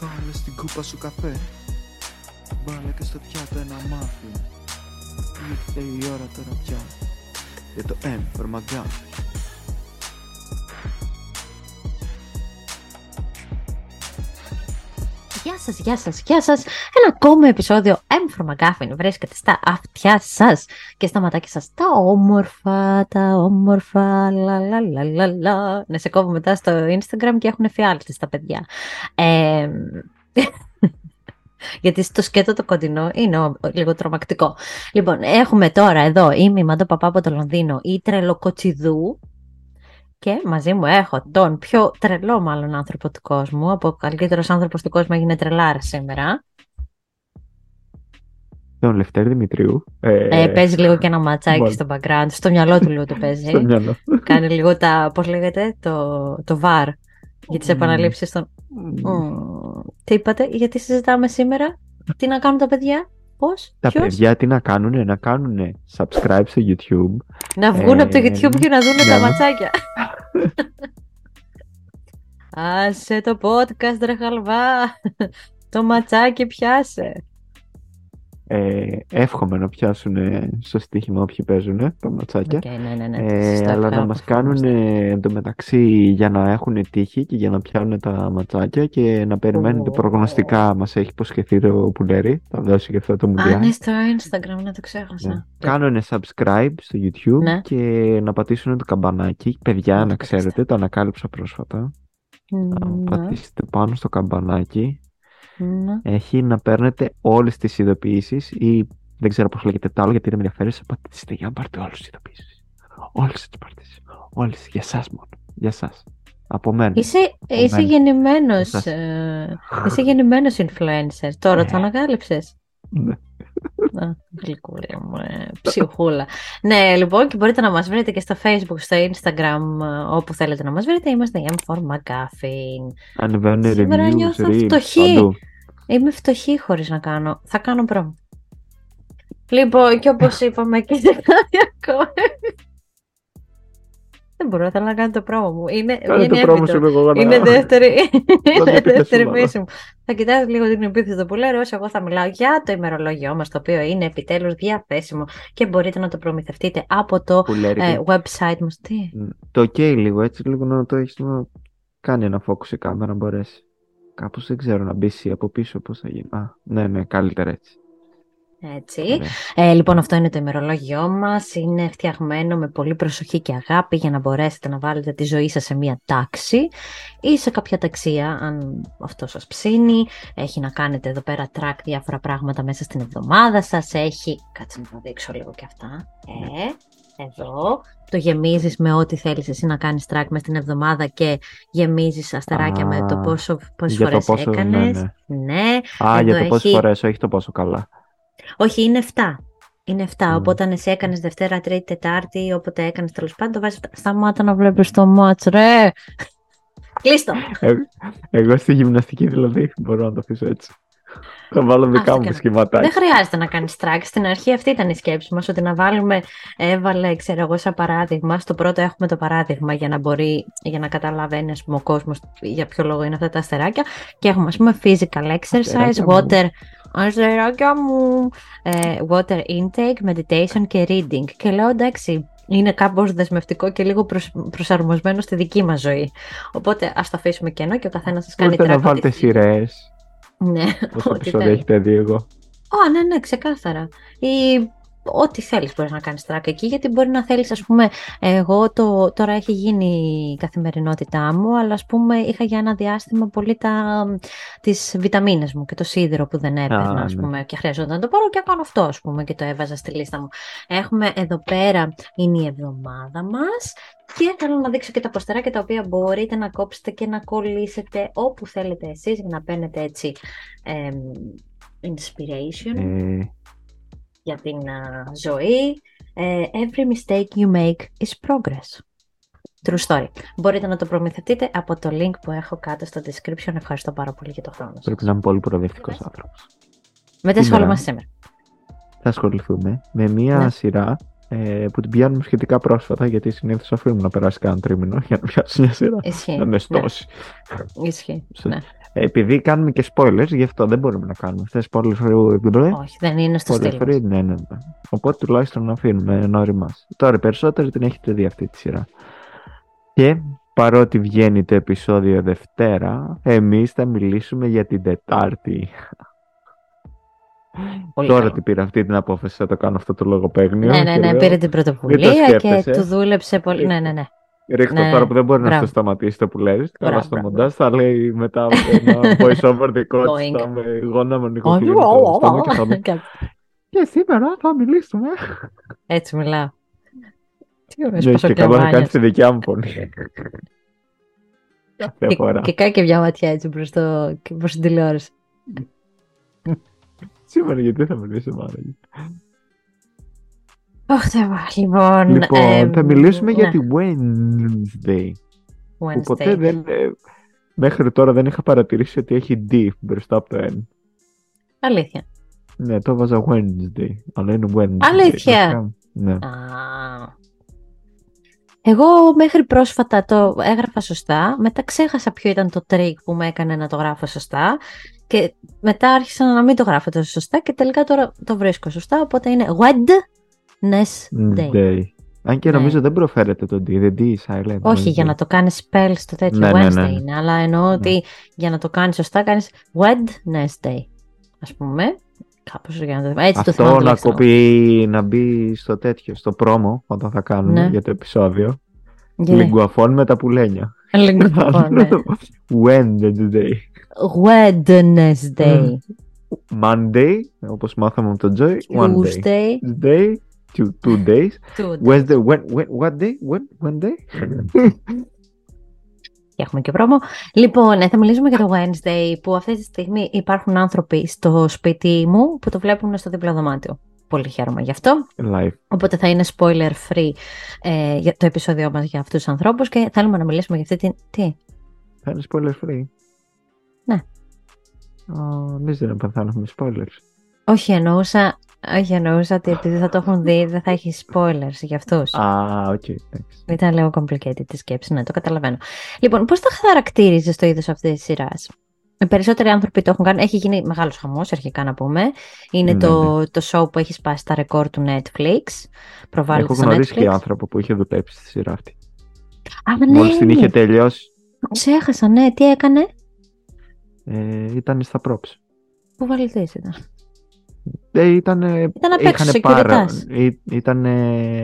Βάλε στην κούπα σου καφέ. Βάλε και στο πιάτο ένα μάφι Ήρθε η ώρα τώρα πια. Για το M for McGuffin Γεια σας, γεια σας, γεια σας. Ένα ακόμα επεισόδιο M for McGuffin βρίσκεται στα αυτιά σας και στα ματάκια σας. Τα όμορφα, τα όμορφα, λα λα λα λα λα. Να σε κόβω μετά στο Instagram και έχουν φιάλτες τα παιδιά. Ε, γιατί στο σκέτο το κοντινό είναι ο- λίγο τρομακτικό. Λοιπόν, έχουμε τώρα εδώ, είμαι η Μαντώ Παπά από το Λονδίνο, η τρελοκοτσιδού και μαζί μου έχω τον πιο τρελό μάλλον άνθρωπο του κόσμου, από ο καλύτερος άνθρωπος του κόσμου έγινε τρελάρας σήμερα. Τον Λευτέρη Δημητρίου ε, Ε, παίζει λίγο και ένα ματσάκι μάλιστα. στο background, στο μυαλό του λίγο το Στο παίζει. μυαλό Κάνει λίγο τα, πώς λέγεται, το, το VAR για τις Μμμ. επαναλήψεις των... Μμμ. Τι είπατε, γιατί συζητάμε σήμερα, τι να κάνουν τα παιδιά, πώς, Τα ποιος, παιδιά τι να κάνουνε Να κάνουνε subscribe στο YouTube να βγουν από το Ε, YouTube και να δουν τα ναι. ματσάκια. Άσε το podcast ρε χαλβά, το ματσάκι πιάσε. Ε, Εύχομαι να πιάσουν στο στοίχημα όποιοι παίζουν Τα ματσάκια Οκ, ναι, ναι, ναι. Ε, σωστά, αλλά να ευχαριστώ. μας κάνουν εντωμεταξύ για να έχουν τύχη και για να πιάνουν τα ματσάκια και να περιμένετε Ω. προγνωστικά μας έχει υποσχεθεί το Πουλέρι θα δώσει και αυτό το Α, μουντιάλ ναι, στο Instagram, να το ξέχασα. Ναι. Κάνουν subscribe στο YouTube Ναι. και να πατήσουν το καμπανάκι παιδιά Να να το πατήσετε. ξέρετε το ανακάλυψα πρόσφατα να Ναι, πατήσετε πάνω στο καμπανάκι ναι. έχει να παίρνετε όλες τις ειδοποιήσεις ή δεν ξέρω πώς λέγεται το άλλο γιατί δεν με ενδιαφέρει σε πατήσετε για να πάρετε όλες τις ειδοποιήσεις όλες τις πάρτες όλες για εσάς μόνο για εσάς από μένα Είσαι, είσαι μένα. γεννημένος, Εσάς. ε, είσαι γεννημένος influencer. Τώρα το Ε. ανακάλυψες. Ναι. Α, Γλυκούλη μου, ε, ψυχούλα. ναι, λοιπόν, και μπορείτε να μας βρείτε και στο facebook, στο instagram, ε, όπου θέλετε να μας βρείτε. Είμαστε η M4 McGuffin. Ανεβαίνουν Σήμερα reviews, νιώθω reels, φτωχή. παντού. Είμαι φτωχή χωρίς να κάνω. Θα κάνω πρόμο. Λοιπόν, και όπως είπαμε και σε κάποια ακόμα. Δεν μπορώ, θέλω να κάνω το πρόμο μου. Είναι, Κάνε είναι το πρόμο έπιτο. σου λίγο εγώ να- Είναι δεύτερη, είναι επίθεση δεύτερη μου, φύση μου. Θα κοιτάς λίγο την επίθεση που λέω, όσο εγώ θα μιλάω για το ημερολόγιό μας, το οποίο είναι επιτέλους διαθέσιμο και μπορείτε να το προμηθευτείτε από το που λέει ε, website μας. Τι, το ok λίγο έτσι λίγο να το έχεις να κάνει ένα focus η κάμερα να μπορέσει κάπως δεν ξέρω να μπει εσύ από πίσω πώς θα γίνει α ναι ναι καλύτερα έτσι έτσι. Ωραία. Ε, λοιπόν, αυτό είναι το ημερολόγιό μας. Είναι φτιαγμένο με πολύ προσοχή και αγάπη για να μπορέσετε να βάλετε τη ζωή σας σε μία τάξη ή σε κάποια ταξία, αν αυτό σας ψήνει. Έχει να κάνετε εδώ πέρα track διάφορα πράγματα μέσα στην εβδομάδα σας. Έχει, κάτσε να το δείξω λίγο και αυτά. Ε, εδώ. Το γεμίζεις με ό,τι θέλεις εσύ να κάνεις track μέσα στην εβδομάδα και γεμίζεις αστεράκια Α, με το πόσο, πόσες για το φορές πόσο- ναι, έκανες. ναι. ναι. α για Εδώ το πόσες έχει- φορές όχι το πόσο καλά Όχι, είναι 7. Είναι 7. Μμ. Οπότε αν εσύ έκανες Δευτέρα, Τρίτη, Τετάρτη, όποτε έκανες τέλος πάντων, το βάζει. Σταμάτα να βλέπεις το μάτς, ρε! Κλείστο! Ε, εγώ στη γυμναστική δηλαδή μπορώ να το αφήσω έτσι θα βάλω δικά Αυτό μου και να- σχηματάκια Δεν χρειάζεται να κάνεις track. Στην αρχή αυτή ήταν η σκέψη μας, ότι να βάλουμε, έβαλε, ξέρω εγώ, σαν παράδειγμα. Στο πρώτο έχουμε το παράδειγμα για να μπορεί, για να καταλαβαίνει, ας πούμε, ο κόσμος για ποιο λόγο είναι αυτά τα αστεράκια. Και έχουμε, ας πούμε, physical exercise, Αστεράκια μου. water. Αστεράκια μου! Ε, water intake, meditation και reading. Και λέω, εντάξει, είναι κάπως δεσμευτικό και λίγο προσ- προσαρμοσμένο στη δική μας ζωή. Οπότε ας το αφήσουμε κενό και ο καθένας σας κάνει Μπορείτε να track ό,τι βάλετε θέλει. σειρές Ναι, πόσα ό,τι επεισόδια θέλει. έχετε δει εγώ Α, ναι, ναι, ξεκάθαρα. Ή ό,τι θέλεις μπορείς να κάνεις track εκεί, γιατί μπορεί να θέλεις, ας πούμε, εγώ το, τώρα έχει γίνει η καθημερινότητά μου, αλλά ας πούμε είχα για ένα διάστημα πολύ τα, τις βιταμίνες μου και το σίδηρο που δεν έπαιρνα, Α, ας ναι. πούμε, και χρειαζόταν να το πάρω και κάνω αυτό, ας πούμε, και το έβαζα στη λίστα μου. Έχουμε εδώ πέρα, είναι η εβδομάδα μας και θέλω να δείξω και τα ποστεράκια τα οποία μπορείτε να κόψετε και να κολλήσετε όπου θέλετε εσείς για να παίρνετε έτσι εμ, inspiration ε, για την α, ζωή. Ε, every mistake you make is progress. True story. Μπορείτε να το προμηθευτείτε από το link που έχω κάτω στο description. Ευχαριστώ πάρα πολύ για το χρόνο σας. πρέπει να είμαι πολύ προοδευτικός άνθρωπος Με τα σχόλια σήμερα. μας σήμερα; θα ασχοληθούμε με μία Ναι. σειρά ε, που την πιάνουμε σχετικά πρόσφατα γιατί συνήθως αφήνουμε να περάσει κανένα τρίμηνο για να πιάσει μια σειρά Ισχύει. να με στώσει Ναι, ισχύει. Σε- Ναι. Επειδή κάνουμε και spoilers, γι' αυτό δεν μπορούμε να κάνουμε. Θες spoilers free, Όχι, δεν είναι στο spoiler στυλ. free, ναι, ναι, ναι. Οπότε τουλάχιστον να αφήνουμε νόρι Τώρα οι περισσότεροι την έχετε δει αυτή τη σειρά. Και παρότι βγαίνει το επεισόδιο Δευτέρα, εμείς θα μιλήσουμε για την Τετάρτη. Πολύ Τώρα καλό. τι πήρα αυτή την απόφαση, θα το κάνω αυτό το λογοπαίγνιο. Ναι, ναι, και ναι, λέω, πήρε την πρωτοβουλία και σκέφτεσαι. του δούλεψε πολύ. Ναι, ναι, ναι. Ρίχτω Ναι, τώρα που δεν μπορεί να μπράβο. το σταματήσει το που λέει. Καλά Μπράβο, στο μπράβο. μοντάζ θα λέει μετά ένα voice over δικό Boing. της θα με γόνα με Όχι, νοικοκυρί ω, ω, στο στόμα και θα ω, μου κάτι. Και σήμερα θα μιλήσουμε. Έτσι μιλάω. Τι ωραίος Ναι, και καλό να πασοκλαβάνιος. κάνεις τη δικιά μου φωνή. Κάθε Και, φορά. και κάνει και μια ματιά έτσι προς, το, και προς την τηλεόραση. Σήμερα γιατί θα μιλήσουμε άραγε. Όχι, Θεέ μου. λοιπόν. Λοιπόν, εμ, θα μιλήσουμε για ναι, τη Wednesday. Που Wednesday. ποτέ δεν... ε, Μέχρι τώρα δεν είχα παρατηρήσει ότι έχει D μπροστά από το N. Αλήθεια. Ναι, το έβαζα Wednesday. Αλλά είναι Wednesday. Αλήθεια; Βασικά, Ναι. Α. Εγώ μέχρι πρόσφατα το έγραφα σωστά, μετά ξέχασα ποιο ήταν το trick που με έκανε να το γράφω σωστά και μετά άρχισα να μην το γράφω τόσο σωστά και τελικά τώρα το βρίσκω σωστά, οπότε είναι Wednesday. Day. Αν και Ναι. νομίζω δεν προφέρεται το D, δεν D silent. Όχι, για να το κάνεις spell στο τέτοιο Ναι, ναι, Wednesday ναι. είναι, αλλά εννοώ ότι για να το κάνεις σωστά κάνεις Wednesday, ας πούμε. Κάπως για να το... Έτσι το θυμάμαι Αυτό να τουλάχιστον. κοπεί, να μπει στο τέτοιο, στο πρόμο όταν θα κάνουμε Ναι. για το επεισόδιο. Yeah. Λιγκουαφών με τα πουλένια. Λίγο, ναι. Wednesday. Wednesday. Monday, όπως μάθαμε από τον Joy. One day. Tuesday. Day, two, two days. Tuesday. Wednesday, when, when, what day? When, when day? Και έχουμε και πρόμο. Λοιπόν, ε, θα μιλήσουμε για το Wednesday που αυτή τη στιγμή υπάρχουν άνθρωποι στο σπίτι μου που το βλέπουν στο διπλό δωμάτιο. Πολύ χαίρομαι γι' αυτό. Live. Οπότε θα είναι spoiler free ε, για το επεισόδιο μας για αυτούς τους ανθρώπους και θέλουμε να μιλήσουμε για αυτή την... Τι; Θα είναι spoiler free. Ναι. Εμείς δεν παθαίνουμε spoilers. Όχι, εννοούσα, όχι, εννοούσα ότι επειδή θα το έχουν δει δεν θα έχει spoilers για αυτούς. Α, οκ, εντάξει. Ήταν λίγο complicated τη σκέψη, ναι, το καταλαβαίνω. Λοιπόν, πώς θα χαρακτήριζες το είδος αυτής της σειράς; Οι περισσότεροι άνθρωποι το έχουν κάνει. Έχει γίνει μεγάλος χαμός, αρχικά να πούμε. Είναι Ναι, το, το show που έχει σπάσει τα ρεκόρ του Netflix. Προβάλλεται Έχω στο γνωρίσει Netflix. και άνθρωπο που είχε δουλέψει στη σειρά αυτή. Α, ναι, Μόλις την είχε τελειώσει, Ξέχασα, ναι. Τι έκανε; ε, ήταν στα props. Πού βαλιτή ήταν; Ε, ήταν, Ήταν απ' έξω, securitas. ήταν,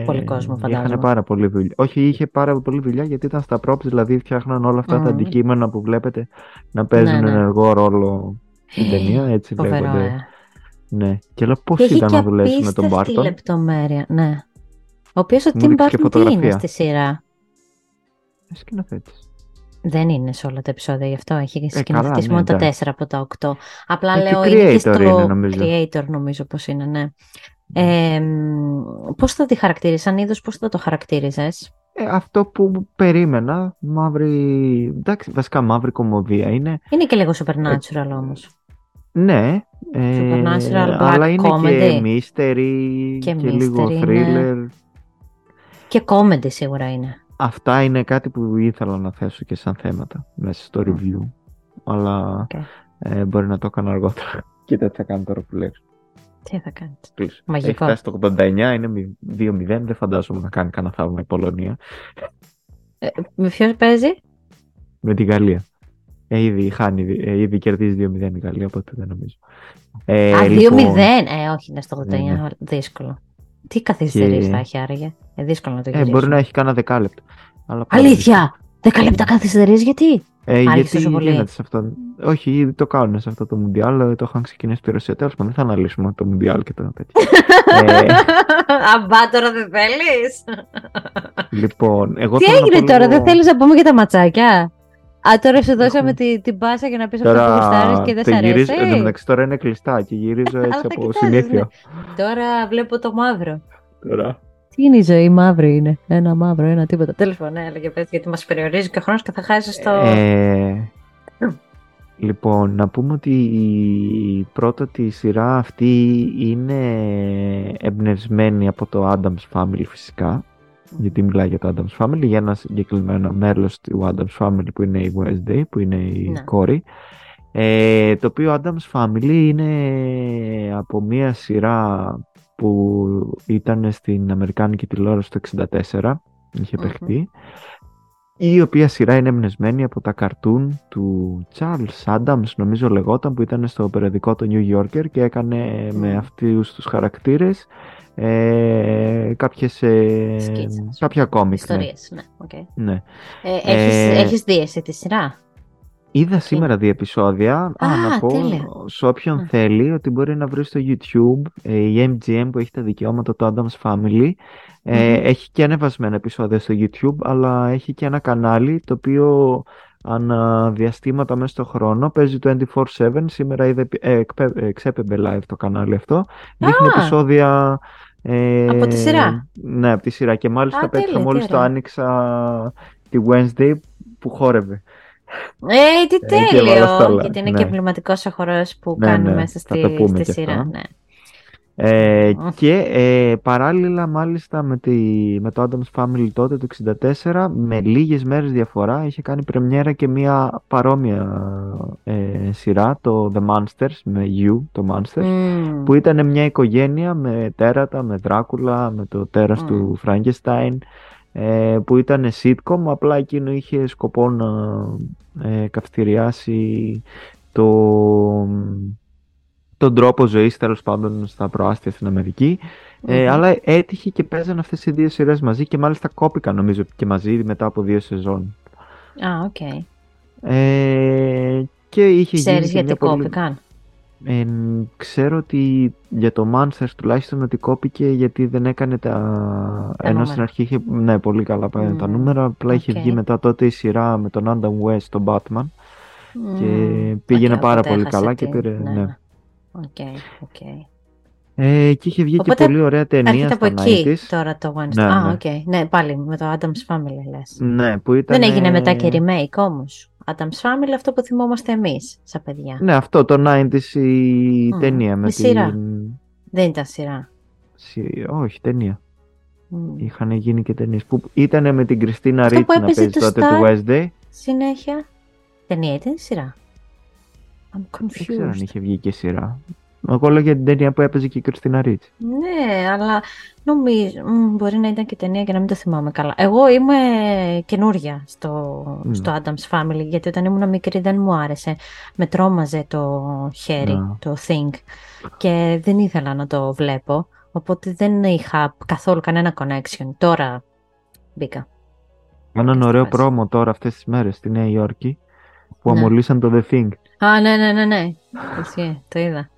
Πολύ κόσμο, φαντάζομαι. Είχαν πάρα πολύ δουλειά. Όχι, είχε πάρα πολύ δουλειά γιατί ήταν στα props, δηλαδή φτιάχναν όλα αυτά τα Μμμ. αντικείμενα που βλέπετε να παίζουν Ναι, ναι. ενεργό ρόλο στην ταινία, έτσι Φοβερό, λέγονται. ε. Ναι. Και λέω πώς Και έχει ήταν και να δουλέψει με τον απίστευτη Μπάρτον; λεπτομέρεια, ναι. Ο οποίος ο Μου Tim δείξε και Burton τι είναι φωτογραφία. στη σειρά; Σκηνοθέτης. Δεν είναι σε όλα τα επεισόδια, γι' αυτό έχει καλά, σκηνοθετήσει ναι, μόνο τα εντάξει. 4 από τα 8. Απλά Ε, και λέω είναι και creator στο είναι, νομίζω. creator νομίζω πως είναι, ναι. Ε, πώς θα τη χαρακτήρισες, αν είδος πώς θα το χαρακτήριζες; Ε, αυτό που περίμενα, μαύρη, εντάξει, βασικά μαύρη κομμωδία είναι, Είναι και λίγο supernatural όμως. ναι, ε, Supernatural, black αλλά είναι comedy. και mystery Και και, λίγο mystery, thriller. Και comedy σίγουρα είναι. Αυτά είναι κάτι που ήθελα να θέσω και σαν θέματα μέσα στο review. Αλλά Οκ. ε, μπορεί να το έκανα αργότερα. Κοίτα τι θα κάνω τώρα που λες. Τι θα κάνεις; Κλείσω. Μαγικό. Έχει φτάσει το 89, είναι μη- 2-0, δεν φαντάζομαι να κάνει κανένα θαύμα η Πολωνία. Ε, με ποιος παίζει; Με τη Γαλλία. Ε, ήδη, χάνει, ε, ήδη κερδίζει 2-0 η Γαλλία, οπότε δεν νομίζω. Ε, Α, 2-0. λοιπόν, Ε, όχι, είναι στο 89. Ναι, ναι. Δύσκολο. Τι καθυστερήσεις Και- θα έχει άραγε; Ε, δύσκολο να το Ε, γυρίσουμε. μπορεί να έχει κάνα δεκάλεπτο. Αλλά πάρα Αλήθεια! 10 λεπτά καθυστερείς γιατί; Ε, Άρχισε γιατί τόσο πολύ. γίνεται σε αυτό. Όχι, ήδη το κάνουν σε αυτό το Μουντιάλ. ε, Το είχαν ξεκινήσει τη Ρωσία. Τέλος πάντων, δεν θα αναλύσουμε το Μουντιάλ και το τέτοιο. ε, Αμπά τώρα δεν θέλεις. λοιπόν, εγώ Τι θέλω να έγινε πω τώρα, λίγο- δεν θέλεις να πούμε για τα ματσάκια; Α, τώρα σου δώσαμε τη, την πάσα για να πεις αυτό που γουστάρεις και δεν το σ' γυρίζω- αρέσει. Εν τω μεταξύ τώρα είναι κλειστά και γυρίζω Αλλά έτσι τα από κοιτάζεις, συνήθεια. Τώρα βλέπω το μαύρο. Τώρα. Τι είναι η ζωή, μαύρο είναι. Ένα μαύρο, ένα τίποτα. Τέλος πάντων, ναι, έλεγε πες, γιατί μας περιορίζει και ο χρόνος και θα χάσει το. Ε, λοιπόν, να πούμε ότι η πρώτη σειρά αυτή είναι εμπνευσμένη από το Adams Family φυσικά. Γιατί μιλάει για το Adams Family, για ένα συγκεκριμένο μέλος του Adams Family που είναι η Wednesday, που είναι η Ναι. κόρη. Ε, το οποίο Adam's Family είναι από μια σειρά που ήταν στην Αμερικάνικη τηλεόραση το 64, είχε παιχτεί, η οποία σειρά είναι εμπνευσμένη από τα καρτούν του Charles Adams, νομίζω λεγόταν, που ήταν στο περιοδικό το New Yorker και έκανε με αυτούς τους χαρακτήρες ε, κάποιες, ε, κάποια κόμικ. Ναι. Ιστορίες, ναι. ναι, okay. ναι. Ε, έχεις, ε, έχεις δει εσύ τη σειρά; Είδα σήμερα δύο επεισόδια. Α, να πω σε όποιον θέλει ότι μπορεί να βρει στο YouTube ε, η MGM που έχει τα δικαιώματα του Adams Family. Ε, Έχει και ανεβασμένα επεισόδια στο YouTube, αλλά έχει και ένα κανάλι το οποίο αναδιαστήματα μέσα στο χρόνο παίζει 24-7. Σήμερα είδε, ε, εξέπεμπε live το κανάλι αυτό. Δείχνει επεισόδια ε, από τη σειρά; Ναι, από τη σειρά. Και μάλιστα πέτυχα μόλις το άνοιξα τη Wednesday που χόρευε. Ε, τι τέλειο! Γιατί είναι ναι. και εμβληματικός ο χορός που ναι, κάνει ναι, μέσα στη, στη σειρά. Ναι. Ε, και ε, παράλληλα μάλιστα με, τη, με το Adams Family τότε το 64 με λίγες μέρες διαφορά είχε κάνει πρεμιέρα και μια παρόμοια ε, σειρά το The Monsters με You το Monsters που ήταν μια οικογένεια με τέρατα, με Δράκουλα, με το τέρας του Frankenstein ε, που ήταν sitcom απλά εκείνο είχε σκοπό να ε, καυστηριάσει το τον τρόπο ζωής τέλος πάντων στα προάστια στην αμερικη Ε, αλλά έτυχε και παίζαν αυτές οι δύο σειρές μαζί και μάλιστα κόπηκαν νομίζω και μαζί μετά από δύο σεζόν. Α, οκ. Okay. Ε, και είχε Ξέρεις γιατί κόπηκαν; Ε, ξέρω ότι για το Monsters τουλάχιστον ότι κόπηκε γιατί δεν έκανε τα... τα Ενώ στην αρχή είχε ναι, πολύ καλά πάει mm. τα νούμερα, απλά okay. είχε βγει μετά τότε η σειρά με τον Adam West, τον Batman mm. και πήγαινε okay, πάρα πολύ καλά και πήρε... Ναι. ναι. Οκ, οκ. Ε, και είχε βγει Οπότε, και πολύ ωραία ταινία στα από εκεί τώρα το One ναι, Α, οκ. Ναι. ναι, πάλι με το Addams Family λες. Ναι, που ήταν... Δεν έγινε μετά και remake όμως. Addams Family αυτό που θυμόμαστε εμείς, σαν παιδιά. Ναι, αυτό το 90's η mm. ταινία με, με την... σειρά. Δεν ήταν σειρά. Σι... Όχι, ταινία. Mm. Είχαν γίνει και ταινίες που ήταν με την Κριστίνα Ρίτσι να παίζει τότε τη Wednesday. Συνέχεια. Ταινία ήταν σειρά; I'm confused. Δεν ξέρω αν είχε βγει και σειρά. Εγώ λέω για την ταινία που έπαιζε και η Κριστίνα Ρίτς. Ναι, αλλά νομίζω. Μπορεί να ήταν και ταινία και να μην το θυμάμαι καλά. Εγώ είμαι καινούρια στο, mm. στο Adams Family, γιατί όταν ήμουν μικρή δεν μου άρεσε. Με τρόμαζε το χέρι, ναι. το Think. Και δεν ήθελα να το βλέπω. Οπότε δεν είχα καθόλου κανένα connection. Τώρα μπήκα. Έναν ωραίο πρόμο τώρα αυτές τις μέρες στη Νέα Υόρκη που ναι. αμολύσαν το The Thing. Α, ναι, ναι, ναι, ναι. το είδα.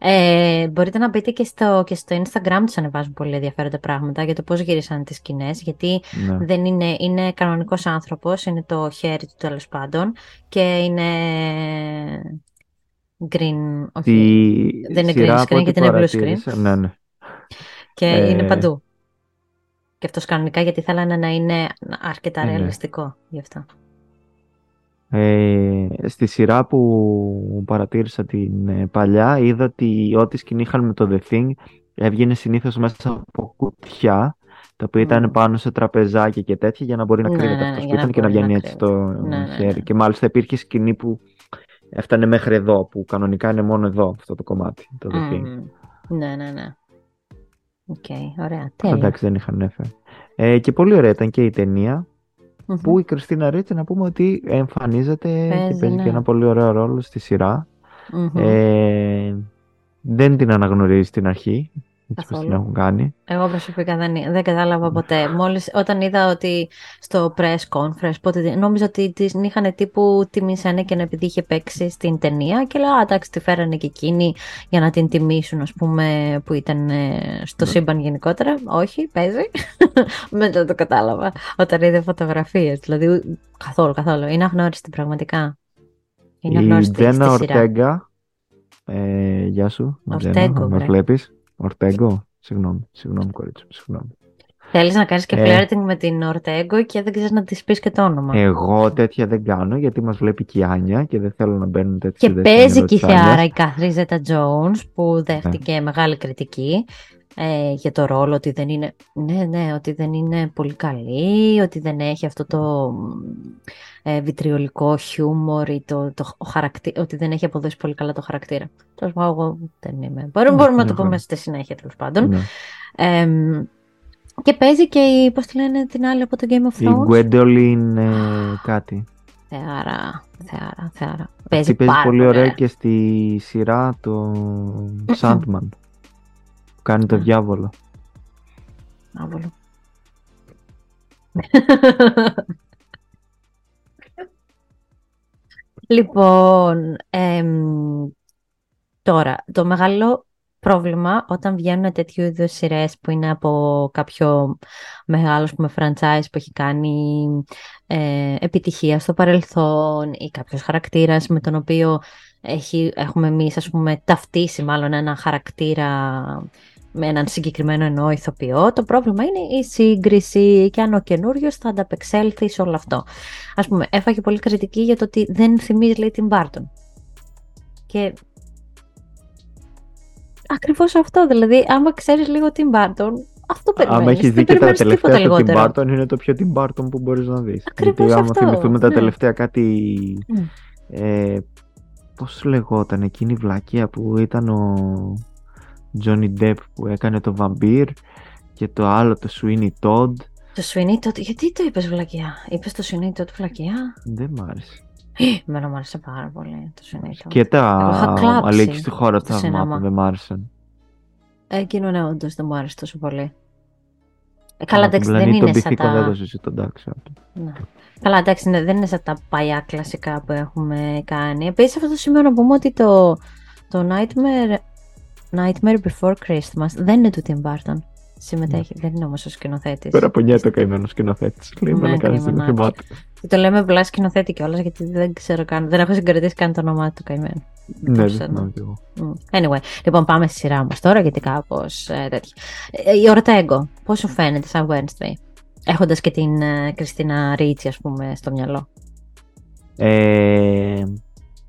Ε, μπορείτε να μπείτε και στο, και στο Instagram τους ανεβάζουν πολύ ενδιαφέροντα πράγματα για το πώς γύρισαν τις σκηνές, γιατί ναι. δεν είναι, είναι κανονικός άνθρωπος, είναι το χέρι του τέλος πάντων και είναι green, όχι, δεν είναι green screen γιατί είναι blue screen. Ναι, ναι. Και ε... είναι παντού. Και αυτός κανονικά γιατί θέλανε να είναι αρκετά ε, ναι. ρεαλιστικό γι' αυτό. Ε, στη σειρά που παρατήρησα την ε, παλιά είδα ότι ό,τι σκηνή είχαν με το The Thing έβγαινε συνήθως μέσα από κουτιά τα οποία ήταν πάνω σε τραπεζάκια και τέτοια για να μπορεί να ναι, κρύβεται ναι, αυτός που ήταν και να βγαίνει έτσι στο ναι, ναι, χέρι. Και μάλιστα υπήρχε σκηνή που έφτανε μέχρι εδώ, που κανονικά είναι μόνο εδώ αυτό το κομμάτι, το The Thing. Ναι, ναι, ναι. Οκ, okay, ωραία, τέλεια. Εντάξει, δεν είχαν έφερε. Ε, και πολύ ωραία ήταν και η ταινία που η Κριστίνα Ρίτσι να πούμε ότι εμφανίζεται παίζει, και παίζει ναι. και ένα πολύ ωραίο ρόλο στη σειρά Ε, δεν την αναγνωρίζει στην αρχή, έτσι την έχουν κάνει. Εγώ προσωπικά δεν, δεν κατάλαβα ποτέ. Μόλις όταν είδα ότι στο press conference, πότε, νόμιζα ότι την είχαν τύπου τιμήσανε και επειδή είχε παίξει στην ταινία και λέω, εντάξει, τη φέρανε και εκείνη για να την τιμήσουν, ας πούμε, που ήταν ε, στο ναι. σύμπαν γενικότερα. Όχι, παίζει. Μετά το κατάλαβα όταν είδε φωτογραφίες. Δηλαδή, καθόλου, καθόλου. Είναι αγνώριστη πραγματικά. Είναι αγνώριστη Η Τζένα Ορτέγκα, ε, γεια σου, Ορτέγκο, με βλέπεις. Ορτέγκο. Συγγνώμη, συγγνώμη κορίτσι μου, συγγνώμη. Θέλεις να κάνεις και ε, flirting με την Ορτέγκο και δεν ξέρεις να της πεις και το όνομα. Εγώ τέτοια δεν κάνω γιατί μας βλέπει και η Άνια και δεν θέλω να μπαίνουν τέτοιες Και παίζει και η θεάρα η Κάθρι Ζέτα Jones που δέχτηκε ναι. μεγάλη κριτική. ε, για το ρόλο, ότι δεν είναι, ναι, ναι, ότι δεν είναι πολύ καλή, ότι δεν έχει αυτό το ε, βιτριολικό χιούμορ ή το, το, ότι δεν έχει αποδώσει πολύ καλά το χαρακτήρα. Τέλος πάντων, εγώ δεν είμαι. Μπορούμε, μπορούμε να το πούμε στη συνέχεια, τέλος πάντων. Ε, και παίζει και η, πώς τη λένε την άλλη από το Game of Thrones; Η Gwendolyn κάτι. Θεάρα, θεάρα, θεάρα. Παίζει, παίζει πολύ ωραία και στη σειρά το Sandman. που κάνει το διάβολο. Διάβολο. λοιπόν, τώρα, το μεγάλο πρόβλημα όταν βγαίνουν τέτοιου είδους σειρές που είναι από κάποιο μεγάλο πούμε, franchise που έχει κάνει ε, επιτυχία στο παρελθόν ή κάποιος χαρακτήρας με τον οποίο έχει, έχουμε εμείς ας πούμε ταυτίσει μάλλον ένα χαρακτήρα με έναν συγκεκριμένο εννοώ ηθοποιό. Το πρόβλημα είναι η σύγκριση και αν ο καινούριος θα ανταπεξέλθει σε όλο αυτό. Ας πούμε, έφαγε πολύ κριτική για το ότι δεν θυμίζει λέει την Μπάρτον. Και Ακριβώς αυτό. Δηλαδή, άμα ξέρεις λίγο την Barton, αυτό περιμένεις. Αν έχεις δει και τα τελευταία του Tim Burton, είναι το πιο Tim Burton που μπορείς να δεις. Γιατί άμα θυμηθούμε τα ναι. τελευταία κάτι. Mm. Ε, Πώς λεγόταν εκείνη η βλακεία που ήταν ο Johnny Depp που έκανε το Vampire και το άλλο το Sweeney Todd. Το Sweeney Todd, γιατί το είπες βλακεία, είπες το Sweeney Todd βλακεία; Δεν μ' άρεσε. Εμένα μου άρεσε πάρα πολύ το Sweeney Todd. Και τα αλήκη στη χώρα του θαυμάτων δεν μ' άρεσαν. Εκείνο ναι, όντως δεν μου άρεσε τόσο πολύ. Ε, καλά, εντάξει, δεν είναι σαν τα... δεν το συζητώ, εντάξει. Ναι. Καλά, εντάξει, ναι, δεν είναι σαν τα παλιά κλασικά που έχουμε κάνει. Επίσης, αυτό το σημείο να πούμε ότι το, το Nightmare, Nightmare Before Christmas δεν είναι του Tim Burton. Συμμετέχει, ναι. δεν είναι όμως ο σκηνοθέτης. Πέρα από νιέται ο καημένο σκηνοθέτης. Λέει ναι, να κάνεις την Και το λέμε απλά σκηνοθέτη κιόλας γιατί δεν ξέρω καν. Δεν έχω συγκρατήσει καν το όνομά του καημένο. Ναι, δεν θυμάμαι κι εγώ. Anyway, λοιπόν, πάμε στη σειρά μας τώρα γιατί κάπως ε, τέτοια. Ε, η Ορτέγκο, πώς σου φαίνεται σαν Wednesday, έχοντας και την ε, Κριστίνα Ρίτσι, ας πούμε, στο μυαλό; Ε,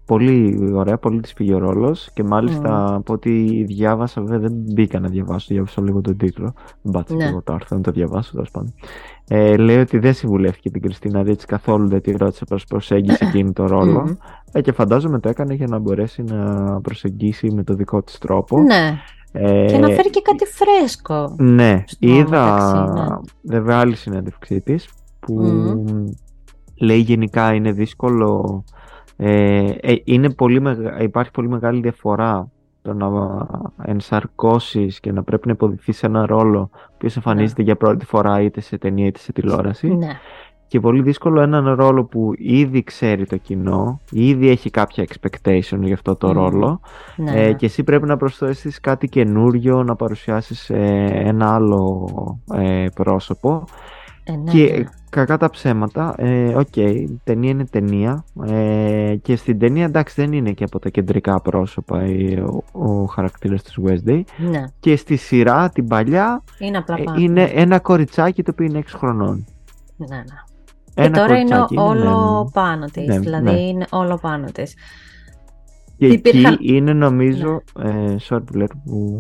πολύ ωραία, πολύ της πήγε ο ρόλος και μάλιστα mm. από ό,τι διάβασα, βέβαια δεν μπήκα να διαβάσω, διάβασα λίγο τον τίτλο. Δεν πάτησα ναι. εγώ το άρθρο να το διαβάσω, τέλος πάντων. Ε, λέει ότι δεν συμβουλεύτηκε την Κριστίνα Ρίτς καθόλου, δεν τη ρώτησε πώ προσέγγισε εκείνη το ρόλο. Ε, και φαντάζομαι το έκανε για να μπορέσει να προσεγγίσει με το δικό της τρόπο. Ναι. Ε, και να φέρει και κάτι φρέσκο. Ναι, είδα ναι. βέβαια άλλη συνέντευξή της που λέει γενικά είναι δύσκολο ε, ε, είναι πολύ υπάρχει πολύ μεγάλη διαφορά το να ενσαρκώσεις και να πρέπει να υποδηθεί σε ένα ρόλο που εμφανίζεται ναι. για πρώτη φορά είτε σε ταινία είτε σε τηλεόραση. Ναι. Και πολύ δύσκολο έναν ρόλο που ήδη ξέρει το κοινό, ήδη έχει κάποια expectation για αυτό το ρόλο ναι, ε, και εσύ πρέπει να προσθέσεις κάτι καινούριο, να παρουσιάσεις ε, ένα άλλο ε, πρόσωπο ε, ναι, και ναι. Κακά τα ψέματα, ε, ok, okay, ταινία είναι ταινία ε, και στην ταινία εντάξει δεν είναι και από τα κεντρικά πρόσωπα ο, ο χαρακτήρας της Wednesday ναι. και στη σειρά την παλιά είναι, απλά ε, είναι ένα κοριτσάκι το οποίο είναι 6 χρονών. Ναι, ναι. Ένα και τώρα είναι όλο ναι, πάνω της, ναι, δηλαδή ναι. είναι όλο πάνω της. Και Υπήρχαν... εκεί είναι νομίζω, ε, sorry που λέω, που...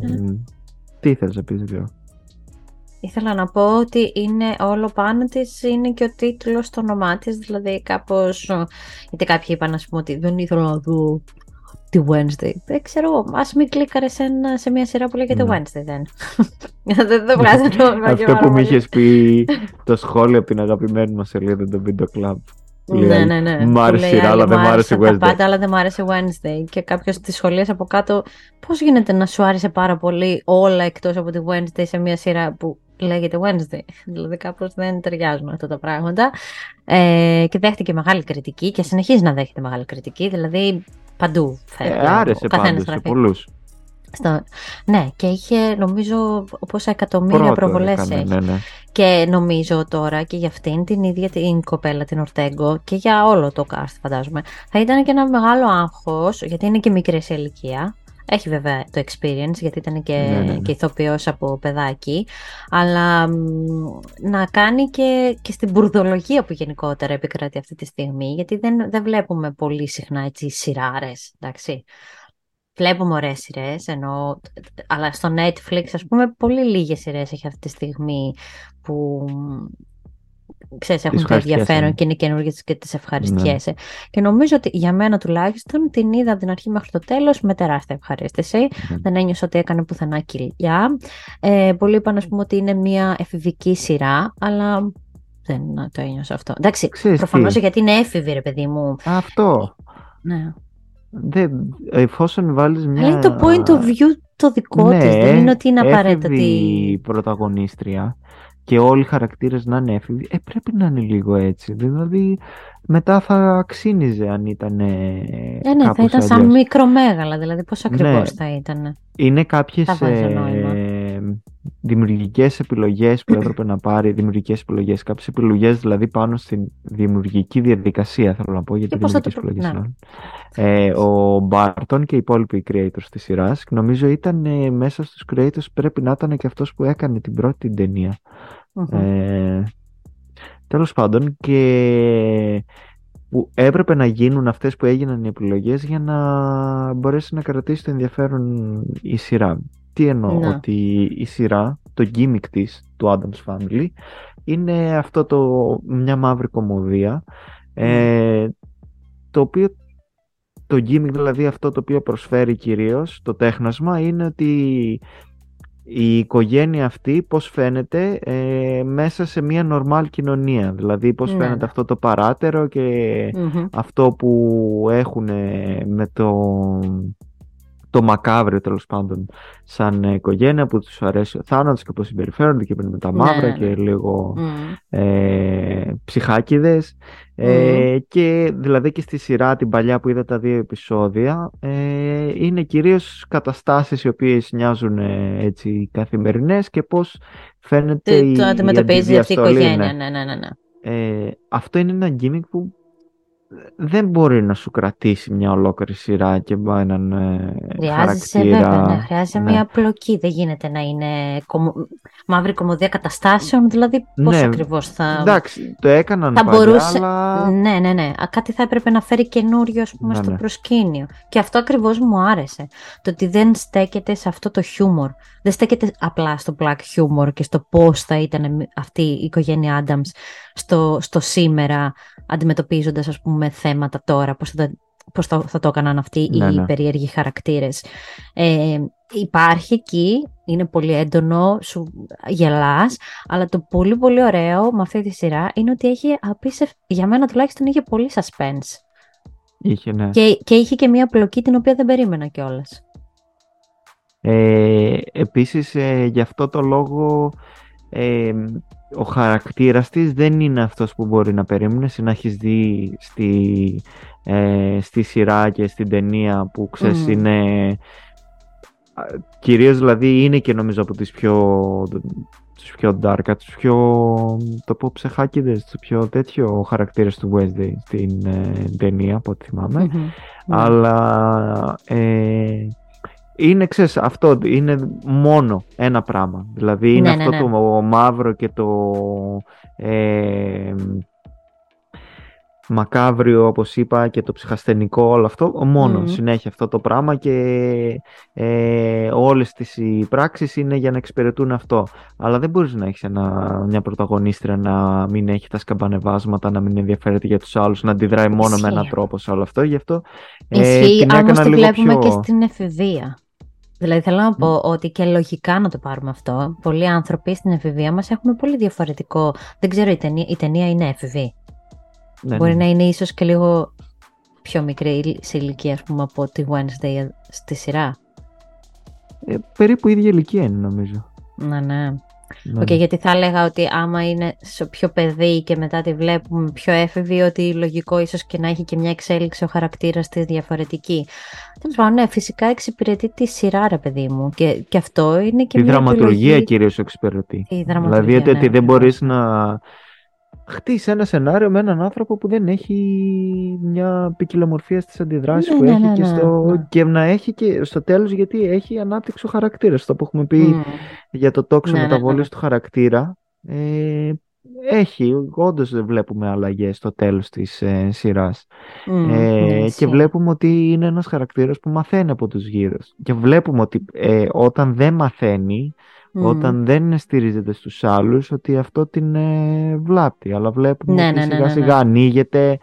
τι ήθελες να πεις, δεν Ήθελα να πω ότι είναι όλο πάνω της είναι και ο τίτλος στο όνομά της, δηλαδή κάπως, γιατί κάποιοι είπαν ας πούμε ότι δεν ήθελα να δω τη Wednesday. Δεν ξέρω, ας μην κλίκαρε σε, σε μια σειρά που λέγεται ναι. Wednesday δεν. δεν το βγάζει Αυτό που μου είχες πει το σχόλιο από την αγαπημένη μας σελίδα το Video Club. Ναι, ναι, ναι. Μ' άρεσε η σειρά, αλλά δεν μ' άρεσε Wednesday. Τα πάντα, αλλά δεν μ' άρεσε Wednesday. Και κάποιος τη σχολίασε από κάτω, πώς γίνεται να σου άρεσε πάρα πολύ όλα εκτός από τη Wednesday σε μια σειρά που λέγεται Wednesday. Δηλαδή κάπως δεν ταιριάζουν αυτά τα πράγματα. Ε, και δέχτηκε μεγάλη κριτική και συνεχίζει να δέχεται μεγάλη κριτική. Δηλαδή παντού φαίνεται. Ε, άρεσε πάντως σε πολλούς. Στο... Ναι, και είχε νομίζω πόσα εκατομμύρια προβολές έχει. Ναι, ναι. Και νομίζω τώρα και για αυτήν την ίδια την κοπέλα, την Ορτέγκο, και για όλο το cast, φαντάζομαι, θα ήταν και ένα μεγάλο άγχος, γιατί είναι και μικρή σε ηλικία. Έχει βέβαια το experience γιατί ήταν και, ναι, ναι, ναι. και ηθοποιός από παιδάκι αλλά να κάνει και, και στην μπουρδολογία που γενικότερα επικρατεί αυτή τη στιγμή γιατί δεν, δεν βλέπουμε πολύ συχνά έτσι σειράρες, εντάξει. βλέπουμε ωραίες σειρές, ενώ, αλλά στο Netflix, ας πούμε, πολύ λίγες σειρές έχει αυτή τη στιγμή που ξέρεις, έχουν το ενδιαφέρον και είναι καινούργιες και τις ευχαριστιέσαι. Ναι. Και νομίζω ότι για μένα τουλάχιστον την είδα από την αρχή μέχρι το τέλος με τεράστια ευχαρίστηση. Δεν ένιωσα ότι έκανε πουθενά κοιλιά. Ε, πολλοί είπαν ας πούμε ότι είναι μια εφηβική σειρά, αλλά δεν το ένιωσα αυτό. Εντάξει, προφανώς γιατί είναι έφηβη ρε παιδί μου. Αυτό. Ναι. Δεν, εφόσον βάλεις μια... Αλλά είναι το point of view το δικό ναι, της, δεν είναι ότι είναι απαραίτητα. η πρωταγωνίστρια και όλοι οι χαρακτήρες να είναι έφηβοι, ε, πρέπει να είναι λίγο έτσι. Δηλαδή μετά θα ξύνιζε αν ήταν. Ε, ναι, θα ήταν σαν μικρομέγαλα, δηλαδή πώς ακριβώς ναι. θα ήταν. Είναι κάποιες ε, δημιουργικές επιλογές που έπρεπε να πάρει, δημιουργικές επιλογές, κάποιες επιλογές δηλαδή πάνω στην δημιουργική διαδικασία, θέλω να πω, γιατί δημιουργικές επιλογές. Ναι. Ε, ο Μπάρτον και οι υπόλοιποι creators της σειράς, νομίζω ήταν ε, μέσα στους creators πρέπει να ήταν και αυτός που έκανε την πρώτη ταινία. Ε, τέλος πάντων και που έπρεπε να γίνουν αυτές που έγιναν οι επιλογές για να μπορέσει να κρατήσει το ενδιαφέρον η σειρά. Τι εννοώ, ναι. ότι η σειρά, το gimmick της, του Adams Family, είναι αυτό το, μια μαύρη κομμωδία, ε, το οποίο το gimmick δηλαδή αυτό το οποίο προσφέρει κυρίως το τέχνασμα είναι ότι η οικογένεια αυτή πώς φαίνεται ε, μέσα σε μια νορμάλ κοινωνία. Δηλαδή πώς ναι. φαίνεται αυτό το παράτερο και αυτό που έχουν με το το μακάβριο τέλος πάντων σαν οικογένεια που τους αρέσει ο θάνατος και πώς συμπεριφέρονται και με τα μαύρα ναι, και ναι. λίγο mm. ε, ψυχάκιδες ε, και δηλαδή και στη σειρά την παλιά που είδα τα δύο επεισόδια ε, είναι κυρίως καταστάσεις οι οποίες νοιάζουν ε, έτσι καθημερινές και πώς φαίνεται το, η, το αντιμετωπίζει αυτή η οικογένεια ναι, ναι, ναι, ναι. Ε, αυτό είναι ένα gimmick που δεν μπορεί να σου κρατήσει μια ολόκληρη σειρά και έναν ε, χαρακτήρα. Βέβαια, ναι. Χρειάζεται μια πλοκή. Δεν γίνεται να είναι κομο... μαύρη κομμωδία καταστάσεων. Δηλαδή, πώς ναι, ακριβώς θα... Εντάξει, το έκαναν θα παλιά, μπορούσε... αλλά... Ναι, ναι, ναι. Κάτι θα έπρεπε να φέρει καινούριο ας πούμε, ναι, στο ναι. προσκήνιο. Και αυτό ακριβώς μου άρεσε. Το ότι δεν στέκεται σε αυτό το χιούμορ. Δεν στέκεται απλά στο black humor και στο πώς θα ήταν αυτή η οικογένεια Adams στο, στο σήμερα αντιμετωπίζοντας ας πούμε θέματα τώρα, πώς θα, πώς θα, θα το έκαναν αυτοί οι ναι, ναι. περίεργοι χαρακτήρες. Ε, υπάρχει εκεί, είναι πολύ έντονο, σου γελάς, αλλά το πολύ πολύ ωραίο με αυτή τη σειρά είναι ότι έχει απίστευ... για μένα τουλάχιστον είχε πολύ suspense. Είχε, ναι. Και, και είχε και μια πλοκή την οποία δεν περίμενα κιόλας. Ε, επίσης, ε, γι' αυτό το λόγο ε, ο χαρακτήρας της δεν είναι αυτός που μπορεί να περίμενες να έχεις δει στη, ε, στη σειρά και στην ταινία που ξέρεις είναι κυρίως δηλαδή είναι και νομίζω από τις πιο τους πιο dark, τους πιο το πω ψεχάκιδες, τους πιο τέτοιο χαρακτήρες του Wednesday στην ε, ταινία από ό,τι αλλά ε, είναι, ξέρεις, αυτό είναι μόνο ένα πράγμα. Δηλαδή είναι ναι, ναι, αυτό ναι. το μαύρο και το ε, μακάβριο, όπως είπα, και το ψυχασθενικό, όλο αυτό, μόνο συνέχεια αυτό το πράγμα και ε, όλες τις οι πράξεις είναι για να εξυπηρετούν αυτό. Αλλά δεν μπορείς να έχεις μια πρωταγωνίστρια να μην έχει τα σκαμπανεβάσματα, να μην ενδιαφέρεται για τους άλλους, να αντιδράει μόνο με έναν τρόπο σε όλο αυτό. Γι' αυτό ε, Ισχύει, την όμως το βλέπουμε πιο... και στην εφηβεία. Δηλαδή θέλω να πω ότι και λογικά να το πάρουμε αυτό. Πολλοί άνθρωποι στην εφηβεία μας έχουμε πολύ διαφορετικό. Δεν ξέρω, η ταινία, η ταινία είναι εφηβή. Ναι, Μπορεί ναι. να είναι ίσως και λίγο πιο μικρή σε ηλικία ας πούμε, από τη Wednesday στη σειρά. Ε, περίπου ίδια ηλικία είναι νομίζω. Ναι, ναι. Ναι. Okay, γιατί θα έλεγα ότι άμα είναι σε πιο παιδί και μετά τη βλέπουμε πιο έφηβη, ότι λογικό ίσως και να έχει και μια εξέλιξη ο χαρακτήρας της διαφορετική. Τέλος πάντων, ναι, φυσικά εξυπηρετεί τη σειρά, ρε παιδί μου. Και, και αυτό είναι και τη μια. δραματουργία επιλογή... κυρίως εξυπηρετεί. δηλαδή ότι, ναι, δεν ναι. μπορείς να χτίσει ένα σενάριο με έναν άνθρωπο που δεν έχει μια ποικιλομορφία στις αντιδράσεις ναι, που ναι, έχει ναι, και, στο... και να έχει και στο τέλος γιατί έχει ανάπτυξη ο χαρακτήρας. Το που έχουμε πει για το τόξο μεταβολής του χαρακτήρα ε, έχει, όντως βλέπουμε αλλαγές στο τέλος της ε, σειράς. Μμμ, Ε, ναι, και ισχύει. βλέπουμε ότι είναι ένας χαρακτήρας που μαθαίνει από τους γύρω. Και βλέπουμε ότι ε, όταν δεν μαθαίνει, Μμμ. όταν δεν στηρίζεται στους άλλους, ότι αυτό την ε, βλάπτει. Αλλά βλέπουμε Ναι, ότι ναι, ναι, σιγά ναι, σιγά ναι. ανοίγεται,